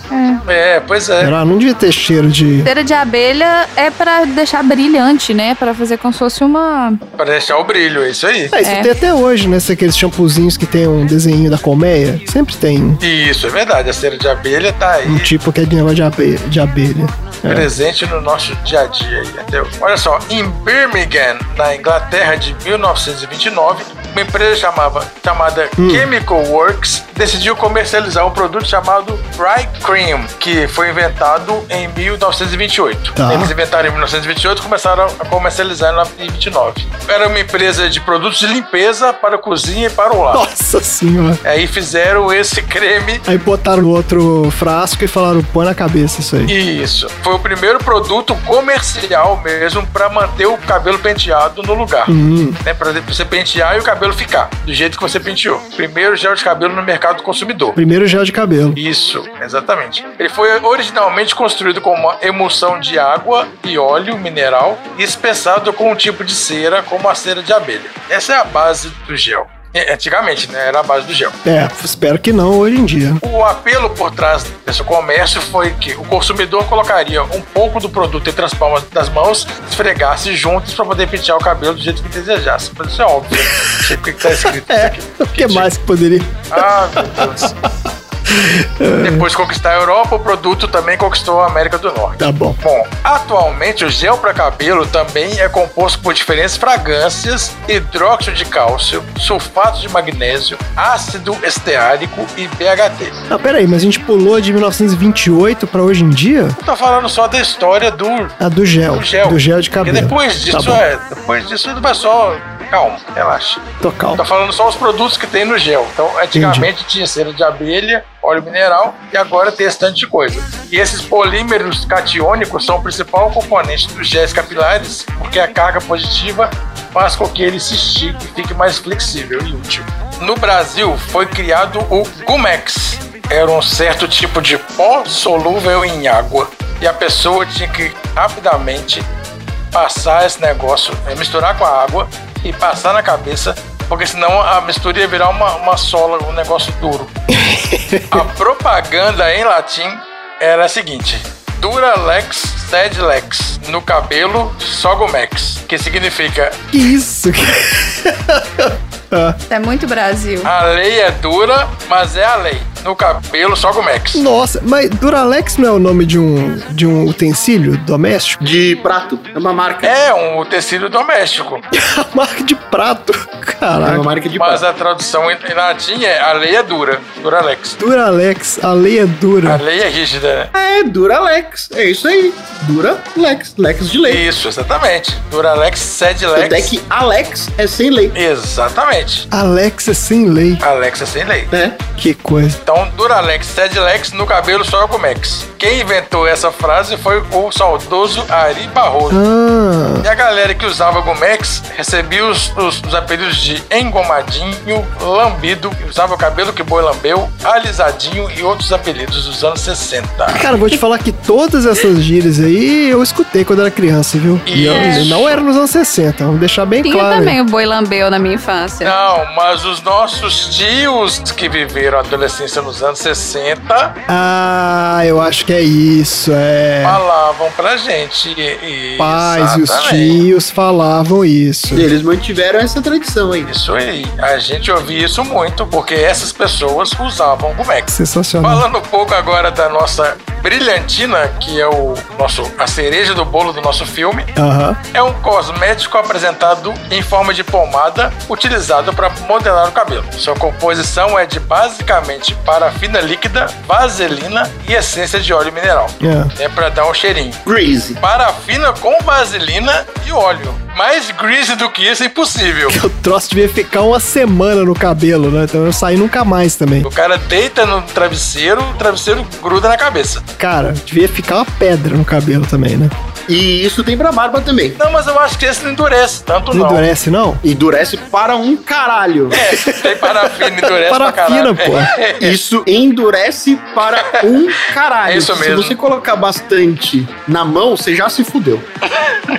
É, pois é. Era, não devia ter cheiro de... Cera de abelha é pra deixar brilhante, né? Pra fazer como se fosse uma. Pra deixar o brilho, é isso aí. Ah, isso É. tem até hoje, né? Esses Aqueles shampoozinhos que tem um desenho da colmeia. Sempre tem Isso, é verdade. A cera de abelha tá aí. um tipo que é de negócio de abelha. De abelha. É. presente no nosso dia a dia. aí, entendeu? Olha só, em Birmingham, na Inglaterra, de 1929, uma empresa chamava, chamada Hum. Chemical Works decidiu comercializar um produto chamado Dry Cream, que foi inventado em 1928. Tá. Eles inventaram em 1928 e começaram a comercializar em 1929. Era uma empresa de produtos de limpeza para a cozinha e para o lar. Nossa senhora. Aí fizeram esse creme Aí botaram outro frasco e falaram, põe na cabeça isso aí. Isso. Foi o primeiro produto comercial mesmo pra manter o cabelo penteado no lugar. Hum, Né, pra você pentear e o cabelo ficar do jeito que você penteou. Primeiro gel de cabelo no mercado do consumidor. primeiro gel de cabelo. Isso, exatamente. Ele foi originalmente construído com uma emulsão de água e óleo mineral e espessado com um tipo de cera, como a cera de abelha. Essa é a base do gel. É, Antigamente, né? Era a base do gel. É, espero que não hoje em dia. O apelo por trás desse comércio foi que o consumidor colocaria um pouco do produto entre as palmas das mãos, esfregasse juntos para poder pentear o cabelo do jeito que desejasse. Mas isso é óbvio. Não sei porque que tá escrito isso É, aqui. o que mais que poderia? Ah, meu Deus. Depois de conquistar a Europa, o produto também conquistou a América do Norte. Tá bom. Bom, atualmente o gel para cabelo também é composto por diferentes fragrâncias, hidróxido de cálcio, sulfato de magnésio, ácido esteárico e BHT. Ah, peraí, mas a gente pulou de 1928 pra hoje em dia? Eu tô falando só da história do, A do gel. do gel. Do gel de E cabelo. depois Tá disso, bom. é, depois disso ele vai só. Calma, relaxa. Tô calmo. Tô falando só os produtos que tem no gel. Então, antigamente tinha cera de abelha, óleo mineral e agora tem esse tanto de coisa. E esses polímeros catiônicos são o principal componente dos géis capilares, porque a carga positiva faz com que ele se estique e fique mais flexível e útil. No Brasil, foi criado o Gumex. Era um certo tipo de pó solúvel em água. E a pessoa tinha que rapidamente passar esse negócio, é, misturar com a água e passar na cabeça, porque senão a mistura ia virar uma, uma sola, um negócio duro. a propaganda em latim era a seguinte: Duralex sed lex, no cabelo Sogomex, que significa Que isso? É muito Brasil. a lei é dura, mas é a lei. No cabelo Sogomex. Nossa, mas Duralex não é o nome de um, de um utensílio doméstico? De prato. É uma marca. É um tecido doméstico, A marca de prato. É Caraca. uma marca de mas prato. a tradução em latim é a lei é dura, Duralex. Duralex, a lei é A dura. lei é rígida, né? É, Duralex. É isso aí. Duralex. Lex de lei. Isso, exatamente. Duralex, sed lex. Até que Alex é sem lei. Exatamente. Alex é sem lei. Alex é sem lei. né? Que coisa. Então, Duralex, sed lex, no cabelo só Comex. Quem inventou essa frase foi o saudoso Ari Barroso. Ah, E a galera que usava Gomex recebia os, os- os apelidos de engomadinho, lambido, usava o cabelo que boi lambeu, alisadinho e outros apelidos dos anos 60. cara, vou te falar que todas essas gírias aí eu escutei quando era criança, viu? E eu- não era nos anos 60, vamos deixar bem Tinha claro. também o boi lambeu na minha infância. Não, mas os nossos tios que viveram a adolescência nos anos 60 Ah, eu acho que é isso, é. falavam pra gente. e- e- Pais e os tios falavam isso. E eles mantiveram essa tradição aí. Isso aí. A gente ouvia isso muito porque essas pessoas usavam Gumex. Sensacional. Falando um pouco agora da nossa brilhantina, que é o nosso a cereja do bolo do nosso filme, Aham. é um cosmético apresentado em forma de pomada utilizado para modelar o cabelo. Sua composição é de basicamente parafina líquida, vaselina e essência de óleo mineral. É. É para dar um cheirinho. Greasy. Parafina com vaselina e óleo. Mais greasy do que isso é impossível. O troço devia ficar uma semana no cabelo, né? Então eu saí nunca mais também. O cara deita no travesseiro, o travesseiro gruda na cabeça. Cara, devia ficar uma pedra no cabelo também, né? E isso tem pra barba também. Não, mas eu acho que esse não endurece tanto Não não. endurece, não? Endurece para um caralho. É, tem parafina, endurece Parafina, pra pô. caralho. Isso endurece para um caralho. É isso mesmo. Se você colocar bastante na mão, você já se fudeu.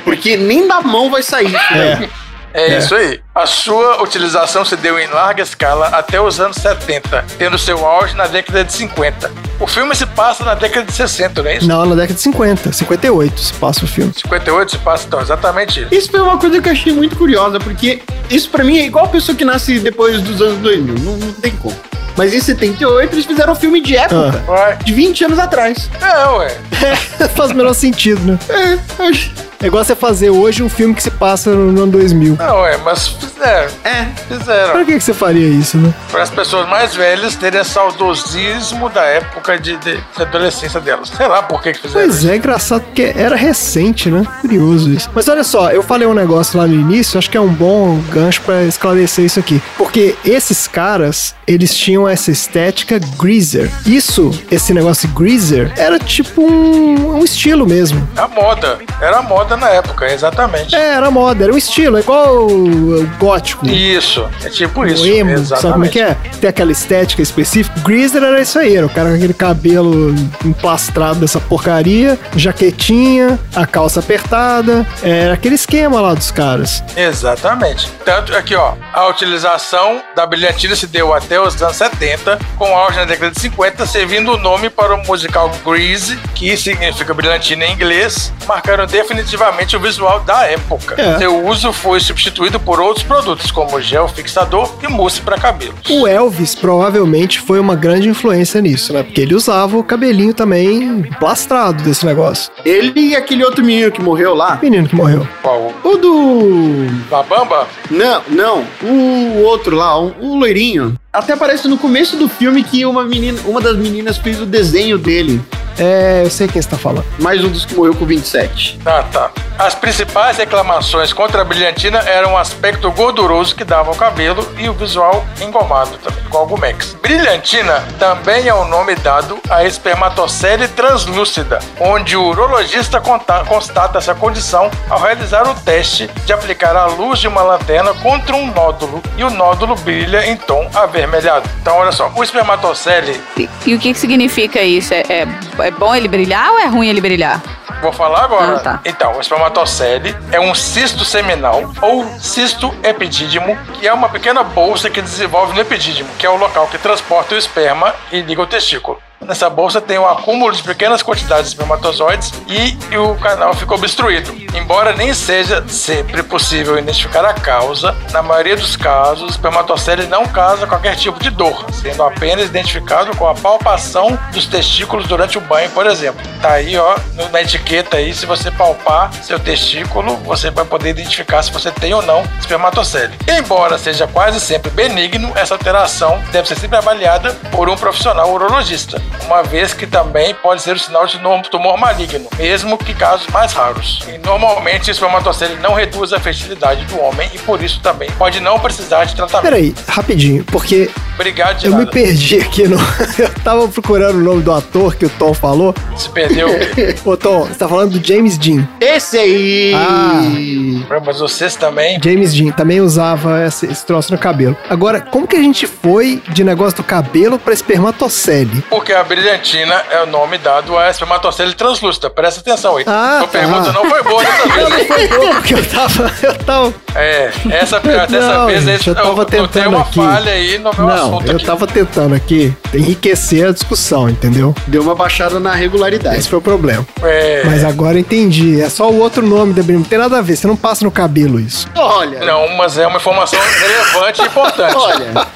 Porque nem da mão vai sair isso É. daí. É, isso aí. A sua utilização se deu em larga escala até os anos 70, tendo seu auge na década de 50. O filme se passa na década de 60, não é isso? Não, na década de 50, 58 se passa o filme. 58 se passa, então, exatamente isso. Isso foi uma coisa que eu achei muito curiosa, porque isso pra mim é igual a pessoa que nasce depois dos anos 2000. Não, não tem como. Mas em 78 eles fizeram um filme de época. Ué. De 20 anos atrás. É, ué. Faz o menor sentido, né? É, eu acho- É igual você fazer hoje um filme que se passa no ano 2000. Não, ué, mas fizeram. é. Fizeram. Pra que, que você faria isso, né? Para as pessoas mais velhas terem saudosismo da época de, de- de adolescência delas. Sei lá por que, que fizeram Pois isso. é, engraçado porque era recente, né? Curioso isso. Mas olha só, eu falei um negócio lá no início, acho que é um bom gancho pra esclarecer isso aqui. Porque esses caras, eles tinham essa estética greaser. Isso, esse negócio de greaser, era tipo um, um estilo mesmo. A moda. Era a moda na época, exatamente. É, era moda, era um estilo, é igual o, gótico. Isso. É tipo isso. O emo, exatamente. sabe como é que é? Tem aquela estética específica. Greaser era isso aí, era o cara com aquele cabelo emplastrado dessa porcaria, jaquetinha, a calça apertada. Era aquele esquema lá dos caras. Exatamente. Tanto aqui, ó, a utilização da brilhantina se deu até os anos 70, com auge na década de 50, servindo o nome para o musical Grease, que significa brilhantina em inglês, marcando definitivamente o visual da época. É. Seu uso foi substituído por outros produtos, como gel fixador e mousse para cabelos. O Elvis provavelmente foi uma grande influência nisso, né? Porque ele usava o cabelinho também plastrado desse negócio. Ele e aquele outro menino que morreu lá. Menino que morreu. Qual? O do. Babamba? Não, não. O outro lá, o, o loirinho. Até aparece no começo do filme que uma menina, uma das meninas fez o desenho dele. É, eu sei quem você tá falando. Mais um dos que morreu com 27. Ah, tá. As principais reclamações contra a brilhantina eram o aspecto gorduroso que dava ao cabelo e o visual engomado também, igual o Gumex. Brilhantina também é o nome dado à espermatocele translúcida, onde o urologista conta- constata essa condição ao realizar o teste de aplicar a luz de uma lanterna contra um nódulo e o nódulo brilha em tom avermelhado. Então, olha só, o espermatocele E, e o que, que significa isso? É, é, é bom ele brilhar ou é ruim ele brilhar? Vou falar agora. Ah, tá. Então, o espermatocele é um cisto seminal ou cisto epidídimo, que é uma pequena bolsa que desenvolve no epidídimo, que é o local que transporta o esperma e liga o testículo. Nessa bolsa tem um acúmulo de pequenas quantidades de espermatozoides e, o canal fica obstruído. Embora nem seja sempre possível identificar a causa, na maioria dos casos espermatocele não causa qualquer tipo de dor, sendo apenas identificado com a palpação dos testículos durante o banho, por exemplo. Tá aí, ó, na etiqueta aí, se você palpar seu testículo, você vai poder identificar se você tem ou não espermatocele. Embora seja quase sempre benigno, essa alteração deve ser sempre avaliada por um profissional urologista, uma vez que também pode ser o sinal de um tumor maligno, mesmo que casos mais raros. E normalmente o espermatocele não reduz a fertilidade do homem e por isso também pode não precisar de tratamento. Peraí, rapidinho, porque Obrigado de eu me nada. perdi aqui no. Eu tava procurando o nome do ator que o Tom falou. Se perdeu. Ô, Tom, você tá falando do James Dean. Esse aí! Ah. Mas vocês também. James Dean também usava esse, esse troço no cabelo. Agora, como que a gente foi de negócio do cabelo pra espermatocele? Porque a brilhantina é o nome dado à espermatocele translúcida. Presta atenção aí. Ah, Sua tá. pergunta não foi boa dessa vez. hein? Foi bom, porque eu tava. Eu tava. É, essa, dessa Não, vez gente, eu tava eu, eu tenho tentando uma aqui. falha aí no meu Não, assunto eu aqui. tava tentando aqui enriquecer a discussão, entendeu? Deu uma baixada na regularidade. Esse foi o problema. É, Mas agora eu entendi. É só o outro nome da Não tem nada a ver. Você não passa no cabelo isso. Olha, Não, mas é uma informação relevante e importante. olha.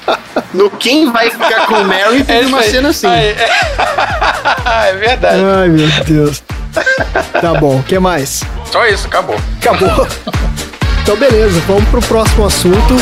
No Quem Vai Ficar com Mary É teve isso uma aí. cena assim. Aí, é... é verdade. Ai, meu Deus. Tá bom, o que mais? Só isso, acabou. Acabou. Então, beleza, vamos pro próximo assunto.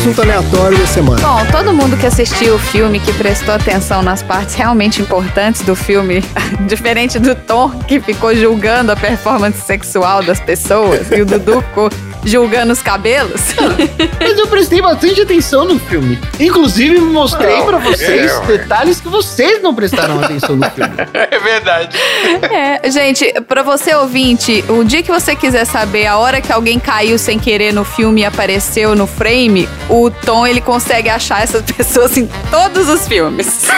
Assunto aleatório da semana? Bom, todo mundo que assistiu o filme, que prestou atenção nas partes realmente importantes do filme, diferente do Tom, que ficou julgando a performance sexual das pessoas, e o Dudu ficou julgando os cabelos. Mas eu prestei bastante atenção no filme. Inclusive, mostrei Não, pra vocês é, detalhes que vocês não prestaram atenção no filme. É verdade. É, gente, pra você ouvinte, o dia que você quiser saber a hora que alguém caiu sem querer no filme e apareceu no frame, o Tom ele consegue achar essas pessoas em todos os filmes.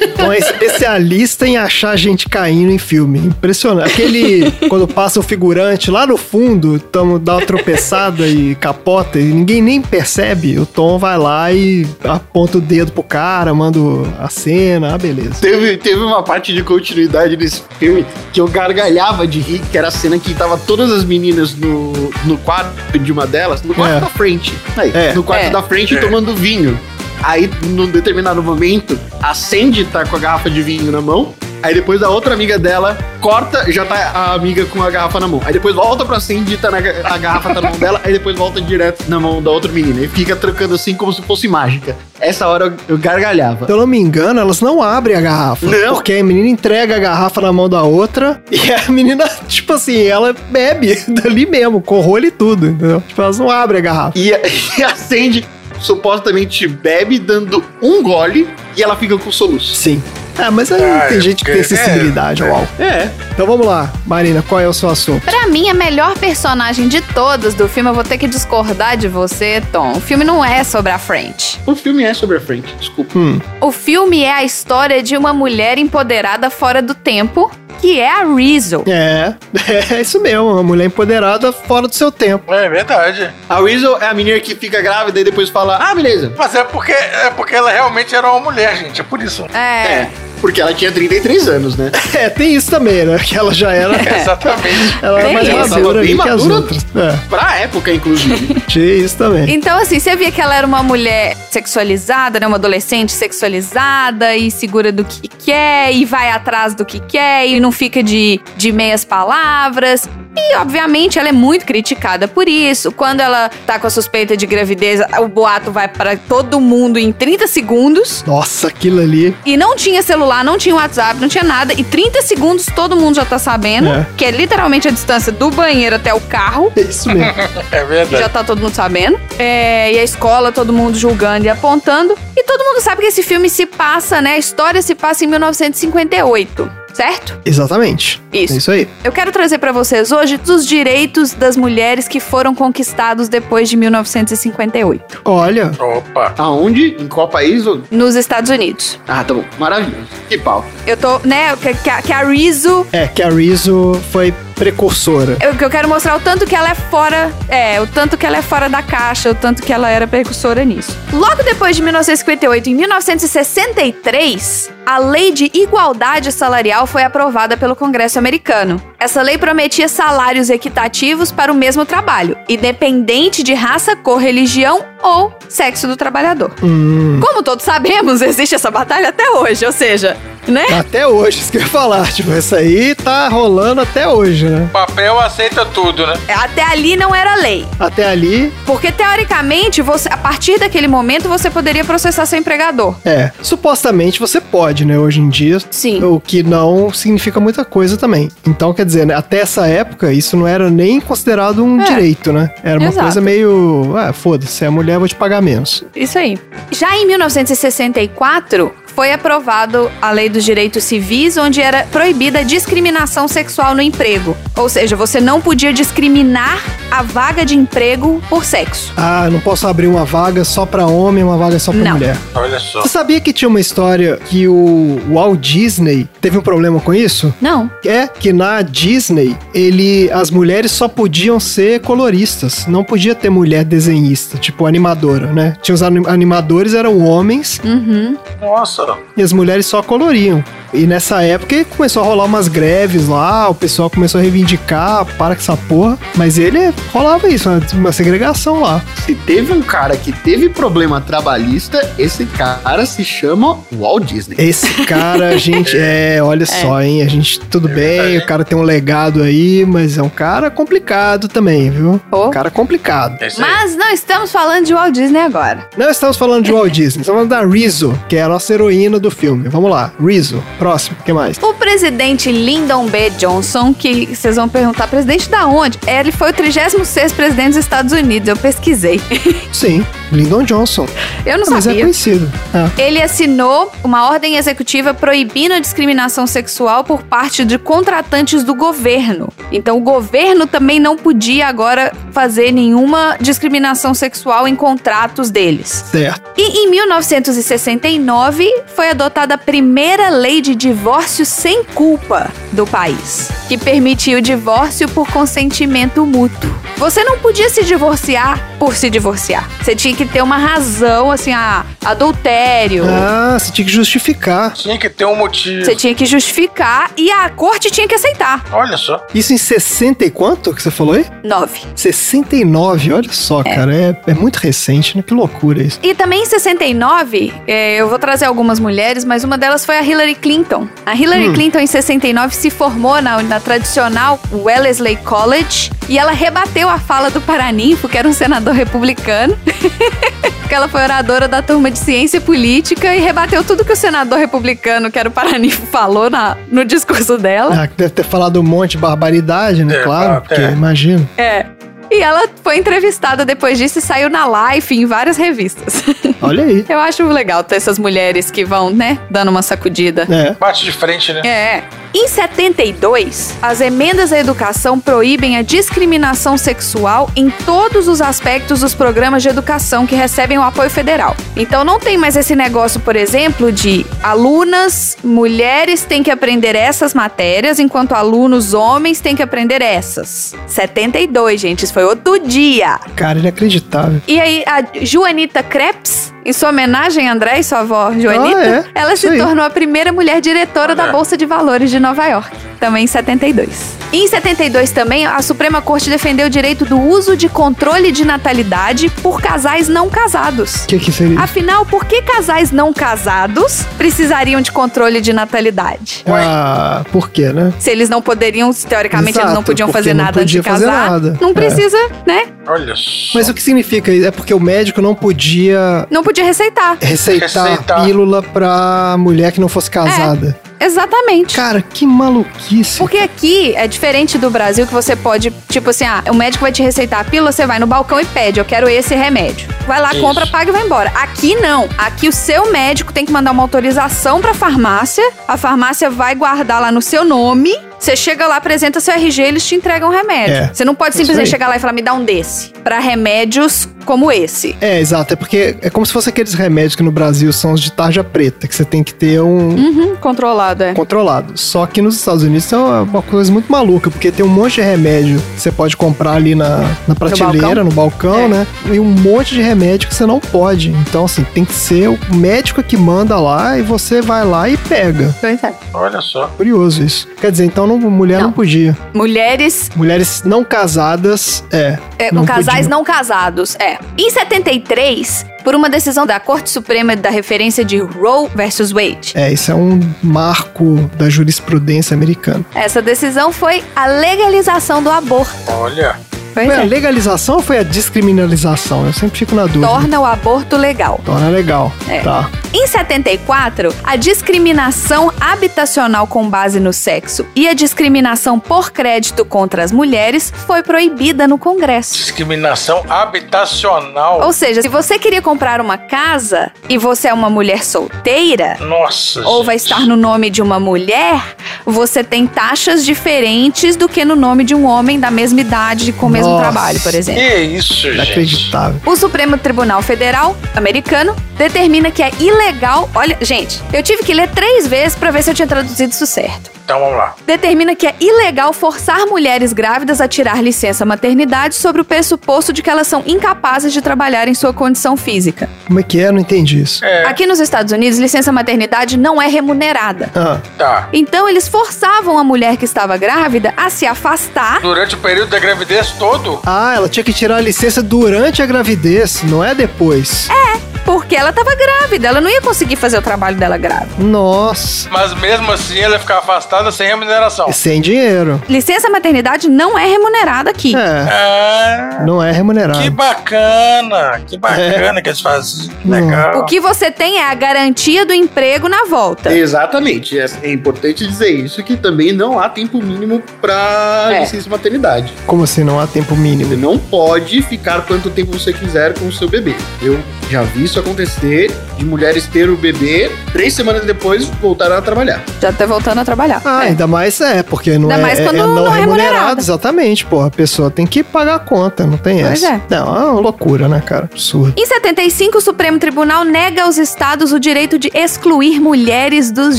Então é especialista em achar gente caindo em filme. Impressionante. Aquele, quando passa o figurante lá no fundo, tamo, dá uma tropeçada e capota e ninguém nem percebe, o Tom vai lá e aponta o dedo pro cara, manda a cena, ah, beleza. Teve, teve uma parte de continuidade desse filme que eu gargalhava de rir, que era a cena que tava todas as meninas no, no quarto de uma delas, no quarto É. da frente. Aí, É. No quarto É. da frente tomando vinho. Aí, num determinado momento, a Sandy tá com a garrafa de vinho na mão. Aí depois a outra amiga dela corta, já tá a amiga com a garrafa na mão. Aí depois volta pra Sandy, tá na, a garrafa tá na mão dela, aí depois volta direto na mão da outra menina. E fica trocando assim como se fosse mágica. Essa hora eu, eu gargalhava. Se eu não me engano, elas não abrem a garrafa. Não. Porque a menina entrega a garrafa na mão da outra e a menina, tipo assim, ela bebe dali mesmo, com rolho e tudo, entendeu? Tipo, elas não abrem a garrafa. E e a Sandy supostamente bebe dando um gole e ela fica com soluço. Sim. É, mas aí Ah, tem é gente que tem sensibilidade é, ao álcool. É. Então vamos lá, Marina, qual é o seu assunto? Pra mim, a melhor personagem de todas do filme, eu vou ter que discordar de você, Tom. O filme não é sobre a French. O filme é sobre a frente, desculpa. Hum, O filme é a história de uma mulher empoderada fora do tempo, que é a Rizzo. é, é isso mesmo, uma mulher empoderada fora do seu tempo. É verdade. A Weasel é a menina que fica grávida e depois fala, ah, beleza. Mas é porque, é porque ela realmente era uma mulher, gente. É por isso. É. É, porque ela tinha 33 anos, né? É, tem isso também, né? Que ela já era. Exatamente. Ela era mais isso. madura Ela ali que as outras. É, Pra época, inclusive. tinha isso também. Então, assim, você via que ela era uma mulher sexualizada, né? Uma adolescente sexualizada e segura do que quer e vai atrás do que quer e não fica de, de meias palavras. E, obviamente, ela é muito criticada por isso. Quando ela tá com a suspeita de gravidez, o boato vai para todo mundo em 30 segundos. Nossa, aquilo ali. E não tinha celular, não tinha WhatsApp, não tinha nada. E 30 segundos todo mundo já tá sabendo. É. Que é literalmente a distância do banheiro até o carro. É isso mesmo. É Já verdade. tá todo mundo sabendo. É, e a escola, todo mundo julgando e apontando. E todo mundo sabe que esse filme se passa, né? A história se passa em 1958, certo? Exatamente. Isso. É isso aí. Eu quero trazer pra vocês hoje os direitos das mulheres que foram conquistados depois de 1958, Olha, Opa. Aonde? Em qual país? nos Estados Unidos. Ah, tá bom. Maravilhoso. Que pau. Eu tô, né? Que, que a Rizzo é que a Rizzo foi precursora. Eu, que eu quero mostrar o tanto que ela é fora. É, o tanto que ela é fora da caixa, o tanto que ela era precursora nisso. Logo depois de 1958, em 1963, a Lei de Igualdade Salarial foi aprovada pelo Congresso americano. Essa lei prometia salários equitativos para o mesmo trabalho, independente de raça, cor, religião ou sexo do trabalhador. Hum, Como todos sabemos, existe essa batalha até hoje, ou seja, né? até hoje, isso que eu ia falar. Tipo, essa aí tá rolando até hoje, né? O papel aceita tudo, né? Até ali não era lei. Até ali, Porque teoricamente, você, a partir daquele momento, você poderia processar seu empregador. é. Supostamente você pode, né? Hoje em dia. Sim. O que não significa muita coisa também. Então, quer dizer, né, até essa época, isso não era nem considerado um É. direito, né? Era uma Exato. coisa meio. Ah, foda-se, se é mulher, eu vou te pagar menos. Isso aí. Já em 1964, foi aprovado a Lei dos Direitos Civis, onde era proibida a discriminação sexual no emprego. Ou seja, você não podia discriminar a vaga de emprego por sexo. Ah, não posso abrir uma vaga só pra homem uma vaga só pra Não. mulher. Olha só. Você sabia que tinha uma história que o Walt Disney teve um problema com isso? Não. É que na Disney, ele as mulheres só podiam ser coloristas, não podia ter mulher desenhista, tipo animadora, né? Tinha os anim- animadores eram homens Uhum. Nossa. E as mulheres só coloriam. E nessa época começou a rolar umas greves lá, o pessoal começou a reivindicar, para com essa porra. Mas ele rolava isso, uma, uma segregação lá. Se teve um cara que teve problema trabalhista, esse cara se chama Walt Disney. Esse cara, gente, é, olha só, hein? A gente, tudo bem, o cara tem um legado aí, mas é um cara complicado também, viu? Oh. Um cara complicado. É. Mas não estamos falando de Walt Disney agora. Não estamos falando de Walt Disney, estamos falando da Rizzo, que é a nossa heroína do filme. Vamos lá, Rizzo. Próximo, o que mais? O presidente Lyndon B. Johnson, que vocês vão perguntar, presidente da onde? É, Ele foi o 36 presidente dos Estados Unidos, eu pesquisei. Sim, Lyndon Johnson. Eu não Ah, mas é sabia. conhecido. É. Ele assinou uma ordem executiva proibindo a discriminação sexual por parte de contratantes do governo. Então, o governo também não podia agora fazer nenhuma discriminação sexual em contratos deles. Certo. E em 1969 foi adotada a primeira lei de divórcio sem culpa do país, que permitia o divórcio por consentimento mútuo. Você não podia se divorciar por se divorciar. Você tinha que ter uma razão, assim, a adultério. Ah, você tinha que justificar. Tinha que ter um motivo. Você tinha que justificar e a corte tinha que aceitar. Olha só. Isso em 60 e quanto que você falou aí? Nove. 69, olha só, cara, é, é muito recente, né? Que loucura isso. E também em 69, é, eu vou trazer algumas mulheres, mas uma delas foi a Hillary Clinton. A Hillary Hum. Clinton, em 69, se formou na, na tradicional Wellesley College e ela rebateu a fala do Paraninfo, que era um senador republicano. que ela foi oradora da turma de ciência política e rebateu tudo que o senador republicano, que era o Paraninfo, falou na, no discurso dela. Ah, deve ter falado um monte de barbaridade, né? É, claro, é. porque imagina. É. E ela foi entrevistada depois disso e saiu na Life em várias revistas. Olha aí. Eu acho legal ter essas mulheres que vão, né, dando uma sacudida. É. Bate de frente, né? É. Em 72, as emendas à educação proíbem a discriminação sexual em todos os aspectos dos programas de educação que recebem o apoio federal. Então não tem mais esse negócio, por exemplo, de alunas mulheres têm que aprender essas matérias, enquanto alunos homens têm que aprender essas. 72, gente, isso foi outro dia. Cara, inacreditável. E aí, a Joanita Krebs, em sua homenagem a André e sua avó Joanita, Ah, é? ela se Isso aí. tornou a primeira mulher diretora da. Bolsa de Valores de Nova York, também em 72. E em 72 também, a Suprema Corte defendeu o direito do uso de controle de natalidade por casais não casados. O que que seria? Afinal, por que casais não casados precisariam de controle de natalidade? Ah, por quê, né? Se eles não poderiam, teoricamente, eles não Exato, podiam fazer não nada antes de podia fazer casar. nada. Não É. precisa, né? Olha só. Mas o que significa? isso? É porque o médico não podia Não podia receitar. receitar, Receitar. pílula pra mulher que não fosse casada. Exatamente. Cara, que maluquice. Porque aqui é diferente do Brasil que você pode, tipo assim, ah, o médico vai te receitar a pílula, você vai no balcão e pede, eu quero esse remédio. Vai lá, Isso. compra, paga e vai embora. Aqui não. Aqui o seu médico tem que mandar uma autorização pra farmácia, a farmácia vai guardar lá no seu nome. Você chega lá, apresenta seu RG, eles te entregam o remédio. É. Você não pode Isso simplesmente chegar lá e falar, me dá um desse. Pra remédios como esse. É, exato. É porque é como se fosse aqueles remédios que no Brasil são os de tarja preta, que você tem que ter um Uhum, controlado, é. controlado. Só que nos Estados Unidos isso é uma, coisa muito maluca, porque tem um monte de remédio que você pode comprar ali na, na prateleira, no balcão, É. né? E um monte de remédio que você não pode. Então, assim, tem que ser o médico que manda lá e você vai lá e pega. Pois é. Olha só. Curioso isso. Quer dizer, então não, mulher não, Não. podia. Mulheres Mulheres não casadas, é. É, com não casais podiam. não casados, é. Em 73, por uma decisão da Corte Suprema da referência de Roe versus Wade. É, isso é um marco da jurisprudência americana. Essa decisão foi a legalização do aborto. Olha. Pois Foi a é. legalização ou foi a descriminalização? Eu sempre fico na dúvida. Torna o aborto legal. Torna legal. É. Tá. Em 74, a discriminação habitacional com base no sexo e a discriminação por crédito contra as mulheres foi proibida no Congresso. Discriminação habitacional. Ou seja, se você queria comprar uma casa e você é uma mulher solteira, Nossa. ou vai gente. estar no nome de uma mulher, você tem taxas diferentes do que no nome de um homem da mesma idade com o mesmo Nossa. trabalho, por exemplo. Que isso, gente. Inacreditável. O Supremo Tribunal Federal americano determina que é ilegal. Olha, gente, eu tive que ler três vezes pra ver se eu tinha traduzido isso certo. Então vamos lá. Determina que é ilegal forçar mulheres grávidas a tirar licença maternidade sobre o pressuposto de que elas são incapazes de trabalhar em sua condição física. Como é que é? Não entendi isso. É, Aqui nos Estados Unidos, licença maternidade não é remunerada. Ah, tá. Então eles forçavam a mulher que estava grávida a se afastar. Durante o período da gravidez todo? Ah, ela tinha que tirar a licença durante a gravidez, não é depois. É, Porque ela tava grávida, ela não ia conseguir fazer o trabalho dela grávida. Nossa. Mas mesmo assim ela ia ficar afastada sem remuneração. E sem dinheiro. Licença maternidade não é remunerada aqui. É, Ah, não é remunerado. que bacana, que bacana que eles fazem. Legal. O que você tem é a garantia do emprego na volta. Exatamente. É, é importante dizer isso, que também não há tempo mínimo pra É. licença maternidade. Como assim não há tempo Você mínimo? não pode ficar quanto tempo você quiser com o seu bebê. Eu já vi isso acontecer de mulheres ter o bebê, três semanas depois voltaram a trabalhar. Já tá voltando a trabalhar. Ah, É. ainda mais é, porque não Ainda é, mais é- quando é não, não é remunerado. remunerado. Exatamente, pô. A pessoa tem que pagar a conta, não tem Pois essa. é. Não, é uma loucura, né, cara? Absurdo. Em 75, o Supremo Tribunal nega aos estados o direito de excluir mulheres dos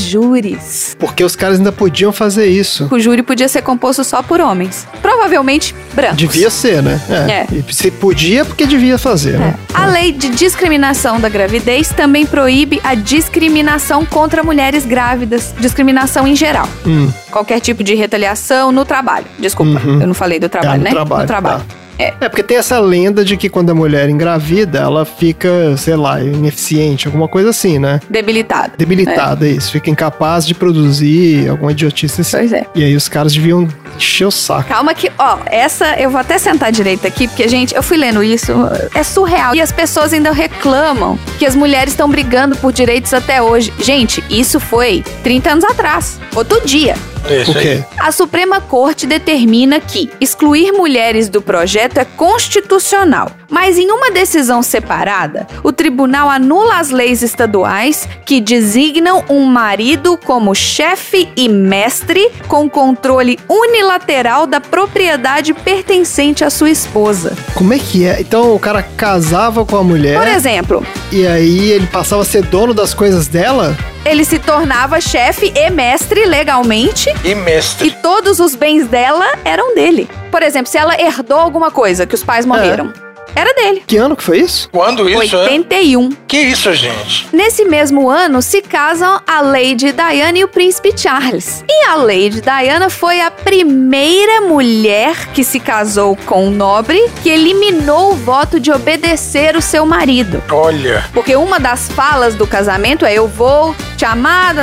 júris. Porque os caras ainda podiam fazer isso. O júri podia ser composto só por homens. Provavelmente brancos. Devia ser, né? É. E se podia, porque devia fazer, né? A lei de discriminação da gravidez também proíbe a discriminação contra mulheres grávidas, discriminação em geral. Hum. Qualquer tipo de retaliação no trabalho. Desculpa, Uhum. eu não falei do trabalho, É, no né? trabalho, no trabalho. tá. É, porque tem essa lenda de que quando a mulher engravida, ela fica, sei lá, ineficiente, alguma coisa assim, né? Debilitado. Debilitada, isso. Fica incapaz de produzir alguma idiotice assim. Pois é. E aí os caras deviam encher o saco. Calma que, ó, essa eu vou até sentar direito aqui, porque, gente, eu fui lendo isso, é surreal. E as pessoas ainda reclamam que as mulheres estão brigando por direitos até hoje. Gente, isso foi 30 anos atrás. Outro dia. Isso Por aí. A Suprema Corte determina que excluir mulheres do projeto é constitucional. Mas em uma decisão separada, o tribunal anula as leis estaduais que designam um marido como chefe e mestre com controle unilateral da propriedade pertencente à sua esposa. Como é que é? Então o cara casava com a mulher Por exemplo, e aí ele passava a ser dono das coisas dela? ele se tornava chefe e mestre legalmente E e mestre. todos os bens dela eram dele. Por exemplo, se ela herdou alguma coisa que os pais morreram, era dele. Que ano que foi isso? Quando isso, é? 81. Que isso, gente? Nesse mesmo ano se casam a Lady Diana e o príncipe Charles. E a Lady Diana foi a primeira mulher que se casou com um nobre que eliminou o voto de obedecer o seu marido. Olha. Porque uma das falas do casamento é eu vou te amar,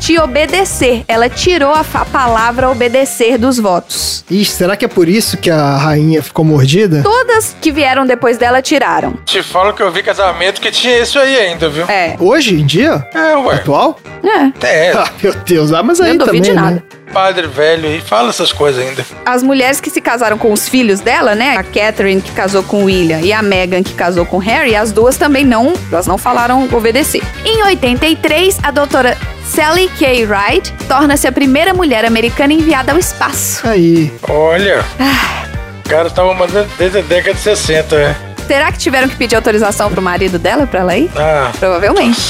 te obedecer. Ela tirou a fa- palavra obedecer dos votos. Ixi, será que é por isso que a rainha ficou mordida? Todas que vieram depois dela tiraram. Te falo que eu vi casamento que tinha isso aí ainda, viu? É. Hoje em dia? É, ué. Atual? É. É, Ah, meu Deus. Ah, mas aí Eu não também, duvido de né? nada. padre velho aí, fala essas coisas ainda. As mulheres que se casaram com os filhos dela, né? A Catherine que casou com o William e a Meghan que casou com Harry, as duas também não, elas não falaram obedecer. Em 83, a doutora Sally Kay Wright torna-se a primeira mulher americana enviada ao espaço. Aí. Olha. O cara tava mandando desde a década de 60, né? Será que tiveram que pedir autorização pro marido dela pra ela ir? Ah, Provavelmente.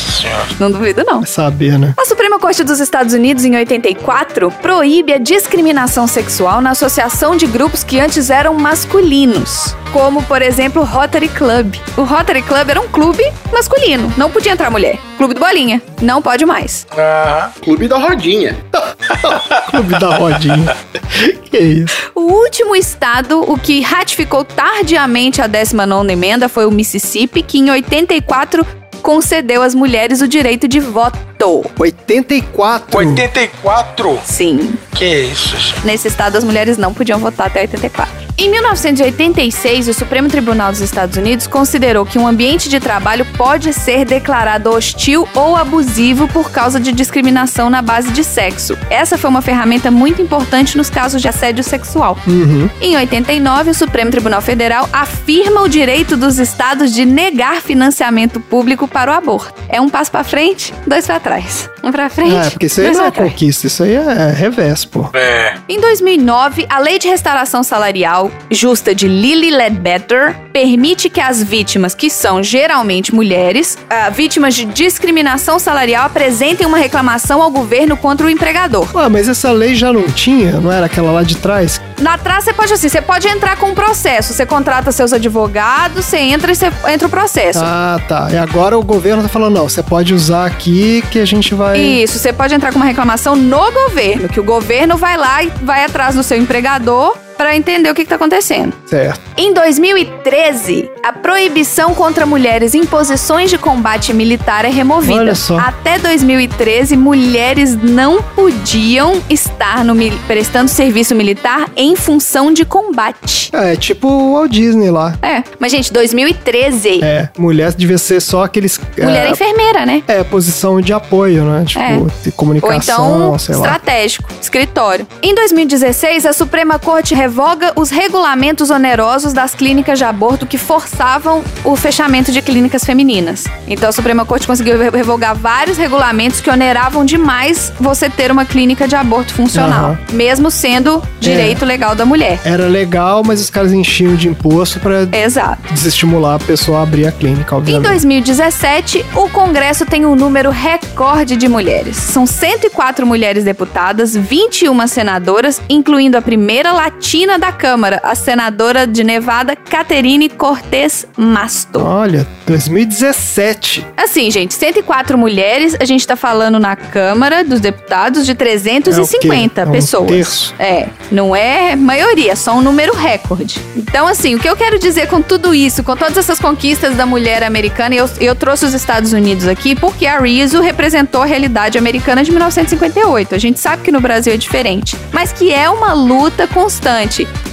Não duvido, não. Vai saber, né? A Suprema Corte dos Estados Unidos, em 84, proíbe a discriminação sexual na associação de grupos que antes eram masculinos, como, por exemplo, o Rotary Club. O Rotary Club era um clube masculino, não podia entrar mulher. Clube do Bolinha, não pode mais. Ah, Clube da Rodinha. Clube da rodinha. que isso? O último estado, o que ratificou tardiamente a 19ª emenda, foi o Mississippi, que em 84 concedeu às mulheres o direito de voto. 84. 84? Sim, Que isso, gente? Nesse estado, as mulheres não podiam votar até 84. Em 1986, o Supremo Tribunal dos Estados Unidos considerou que um ambiente de trabalho pode ser declarado hostil ou abusivo por causa de discriminação na base de sexo. Essa foi uma ferramenta muito importante nos casos de assédio sexual. Uhum. Em 89, o Supremo Tribunal Federal afirma o direito dos estados de negar financiamento público para o aborto. É um passo para frente, dois para trás. Um para frente, Ah, porque isso aí dois não é conquista, isso aí é revés, pô. É. Em 2009, a Lei de Restauração Salarial Justa de Lilly Ledbetter permite que as vítimas, que são geralmente mulheres, ah, vítimas de discriminação salarial, apresentem uma reclamação ao governo contra o empregador. Ué, mas essa lei já não tinha? Não era aquela lá de trás? Na trás, você pode assim, você pode entrar com um processo. Você contrata seus advogados, você entra e você entra o processo. Ah, tá. E agora o governo tá falando, não, você pode usar aqui que a gente vai... Isso, você pode entrar com uma reclamação no governo, que o governo vai lá e vai atrás do seu empregador para entender o que está acontecendo. Certo. Em 2013, a proibição contra mulheres em posições de combate militar é removida. Olha só. Até 2013, mulheres não podiam estar no prestando serviço militar em função de combate. É, tipo o Walt Disney lá. É, mas gente, 2013, É, mulher devia ser só aqueles. mulher é, enfermeira, né? é, posição de apoio, né? Tipo, É. de Ou comunicação, então, sei lá. estratégico, escritório. Em 2016, a Suprema Corte revoga os regulamentos onerosos das clínicas de aborto que forçavam o fechamento de clínicas femininas. Então, a Suprema Corte conseguiu re- revogar vários regulamentos que oneravam demais você ter uma clínica de aborto funcional, Aham. mesmo sendo direito legal da mulher. Era legal, mas os caras enchiam de imposto Exato. desestimular a pessoa a abrir a clínica, Em obviamente. 2017, o Congresso tem um número recorde de mulheres. São 104 mulheres deputadas, 21 senadoras, incluindo a primeira latina da Câmara, a senadora de Nevada, Caterine Cortez Masto. Olha, 2017. Assim, gente, 104 mulheres, a gente tá falando na Câmara dos Deputados de 350 É quê? É um pessoas. terço? É, não é maioria, é só um número recorde. Então, assim, o que eu quero dizer com tudo isso, com todas essas conquistas da mulher americana, eu, eu trouxe os Estados Unidos aqui porque a Rizzo representou a realidade americana de 1958. A gente sabe que no Brasil é diferente, mas que é uma luta constante.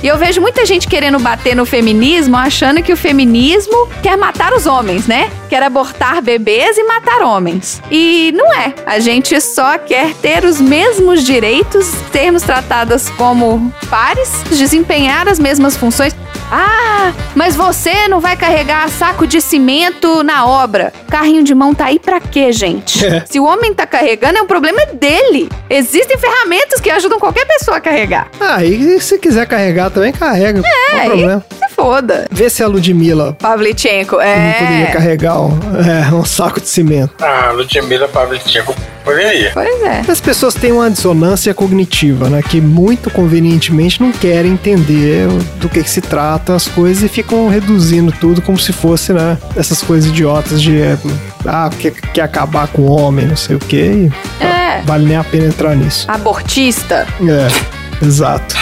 E eu vejo muita gente querendo bater no feminismo, achando que o feminismo quer matar os homens, né? Quer abortar bebês e matar homens. E não é. A gente só quer ter os mesmos direitos, sermos tratadas como pares, desempenhar as mesmas funções. Ah, mas você não vai carregar saco de cimento na obra. Carrinho de mão tá aí pra quê, gente? É. Se o homem tá carregando, é um problema dele. Existem ferramentas que ajudam qualquer pessoa a carregar. Ah, e se quiser carregar também, carrega. É, não É, problema. Se foda. Vê se a Ludmilla Pavlichenko, não é. poderia carregar um, é, um saco de cimento. Ah, Ludmilla Pavlichenko poderia. Pois é. As pessoas têm uma dissonância cognitiva, né? Que muito convenientemente não querem entender do que, que se trata as coisas e ficam reduzindo tudo como se fosse, né? Essas coisas idiotas de é, ah, quer, quer acabar com o homem, não sei o quê. e É. Vale nem a pena entrar nisso. Abortista. É, exato.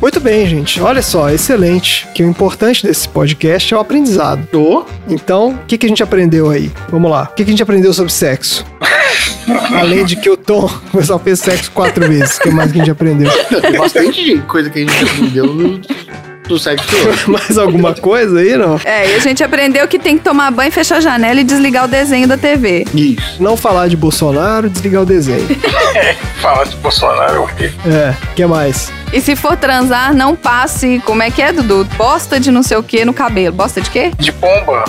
Muito bem, gente. Olha só, excelente. Que o importante desse podcast é o aprendizado. Então, o que, que a gente aprendeu aí? Vamos lá. O que, que a gente aprendeu sobre sexo? Além de que o Tom só fez sexo quatro vezes. O que mais que a gente aprendeu? Tem bastante coisa que a gente aprendeu no, do sexo. Mais alguma coisa aí, não? É, e a gente aprendeu que tem que tomar banho, fechar a janela e desligar o desenho da TV. Isso. Não falar de Bolsonaro, desligar o desenho. Fala de Bolsonaro, o quê? É, o que mais? E se for transar, não passe, como é que é, Dudu? Bosta de não sei o que no cabelo. Bosta de quê? De pomba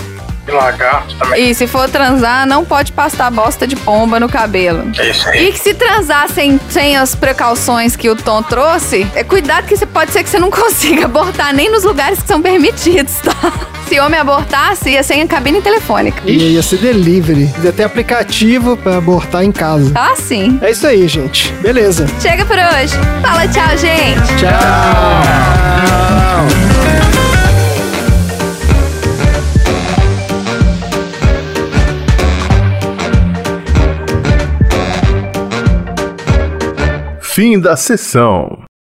e lagarto também. E se for transar, não pode passar bosta de pomba no cabelo. É isso E aí. que se transar sem, sem as precauções que o Tom trouxe, é cuidado que você pode ser que você não consiga abortar nem nos lugares que são permitidos, tá? Se homem abortasse, ia ser em cabine telefônica. E ia ser delivery. Ia ter aplicativo pra abortar em casa. Ah, sim. É isso aí, gente. Beleza. Chega por hoje. Fala tchau, gente. Fim da sessão.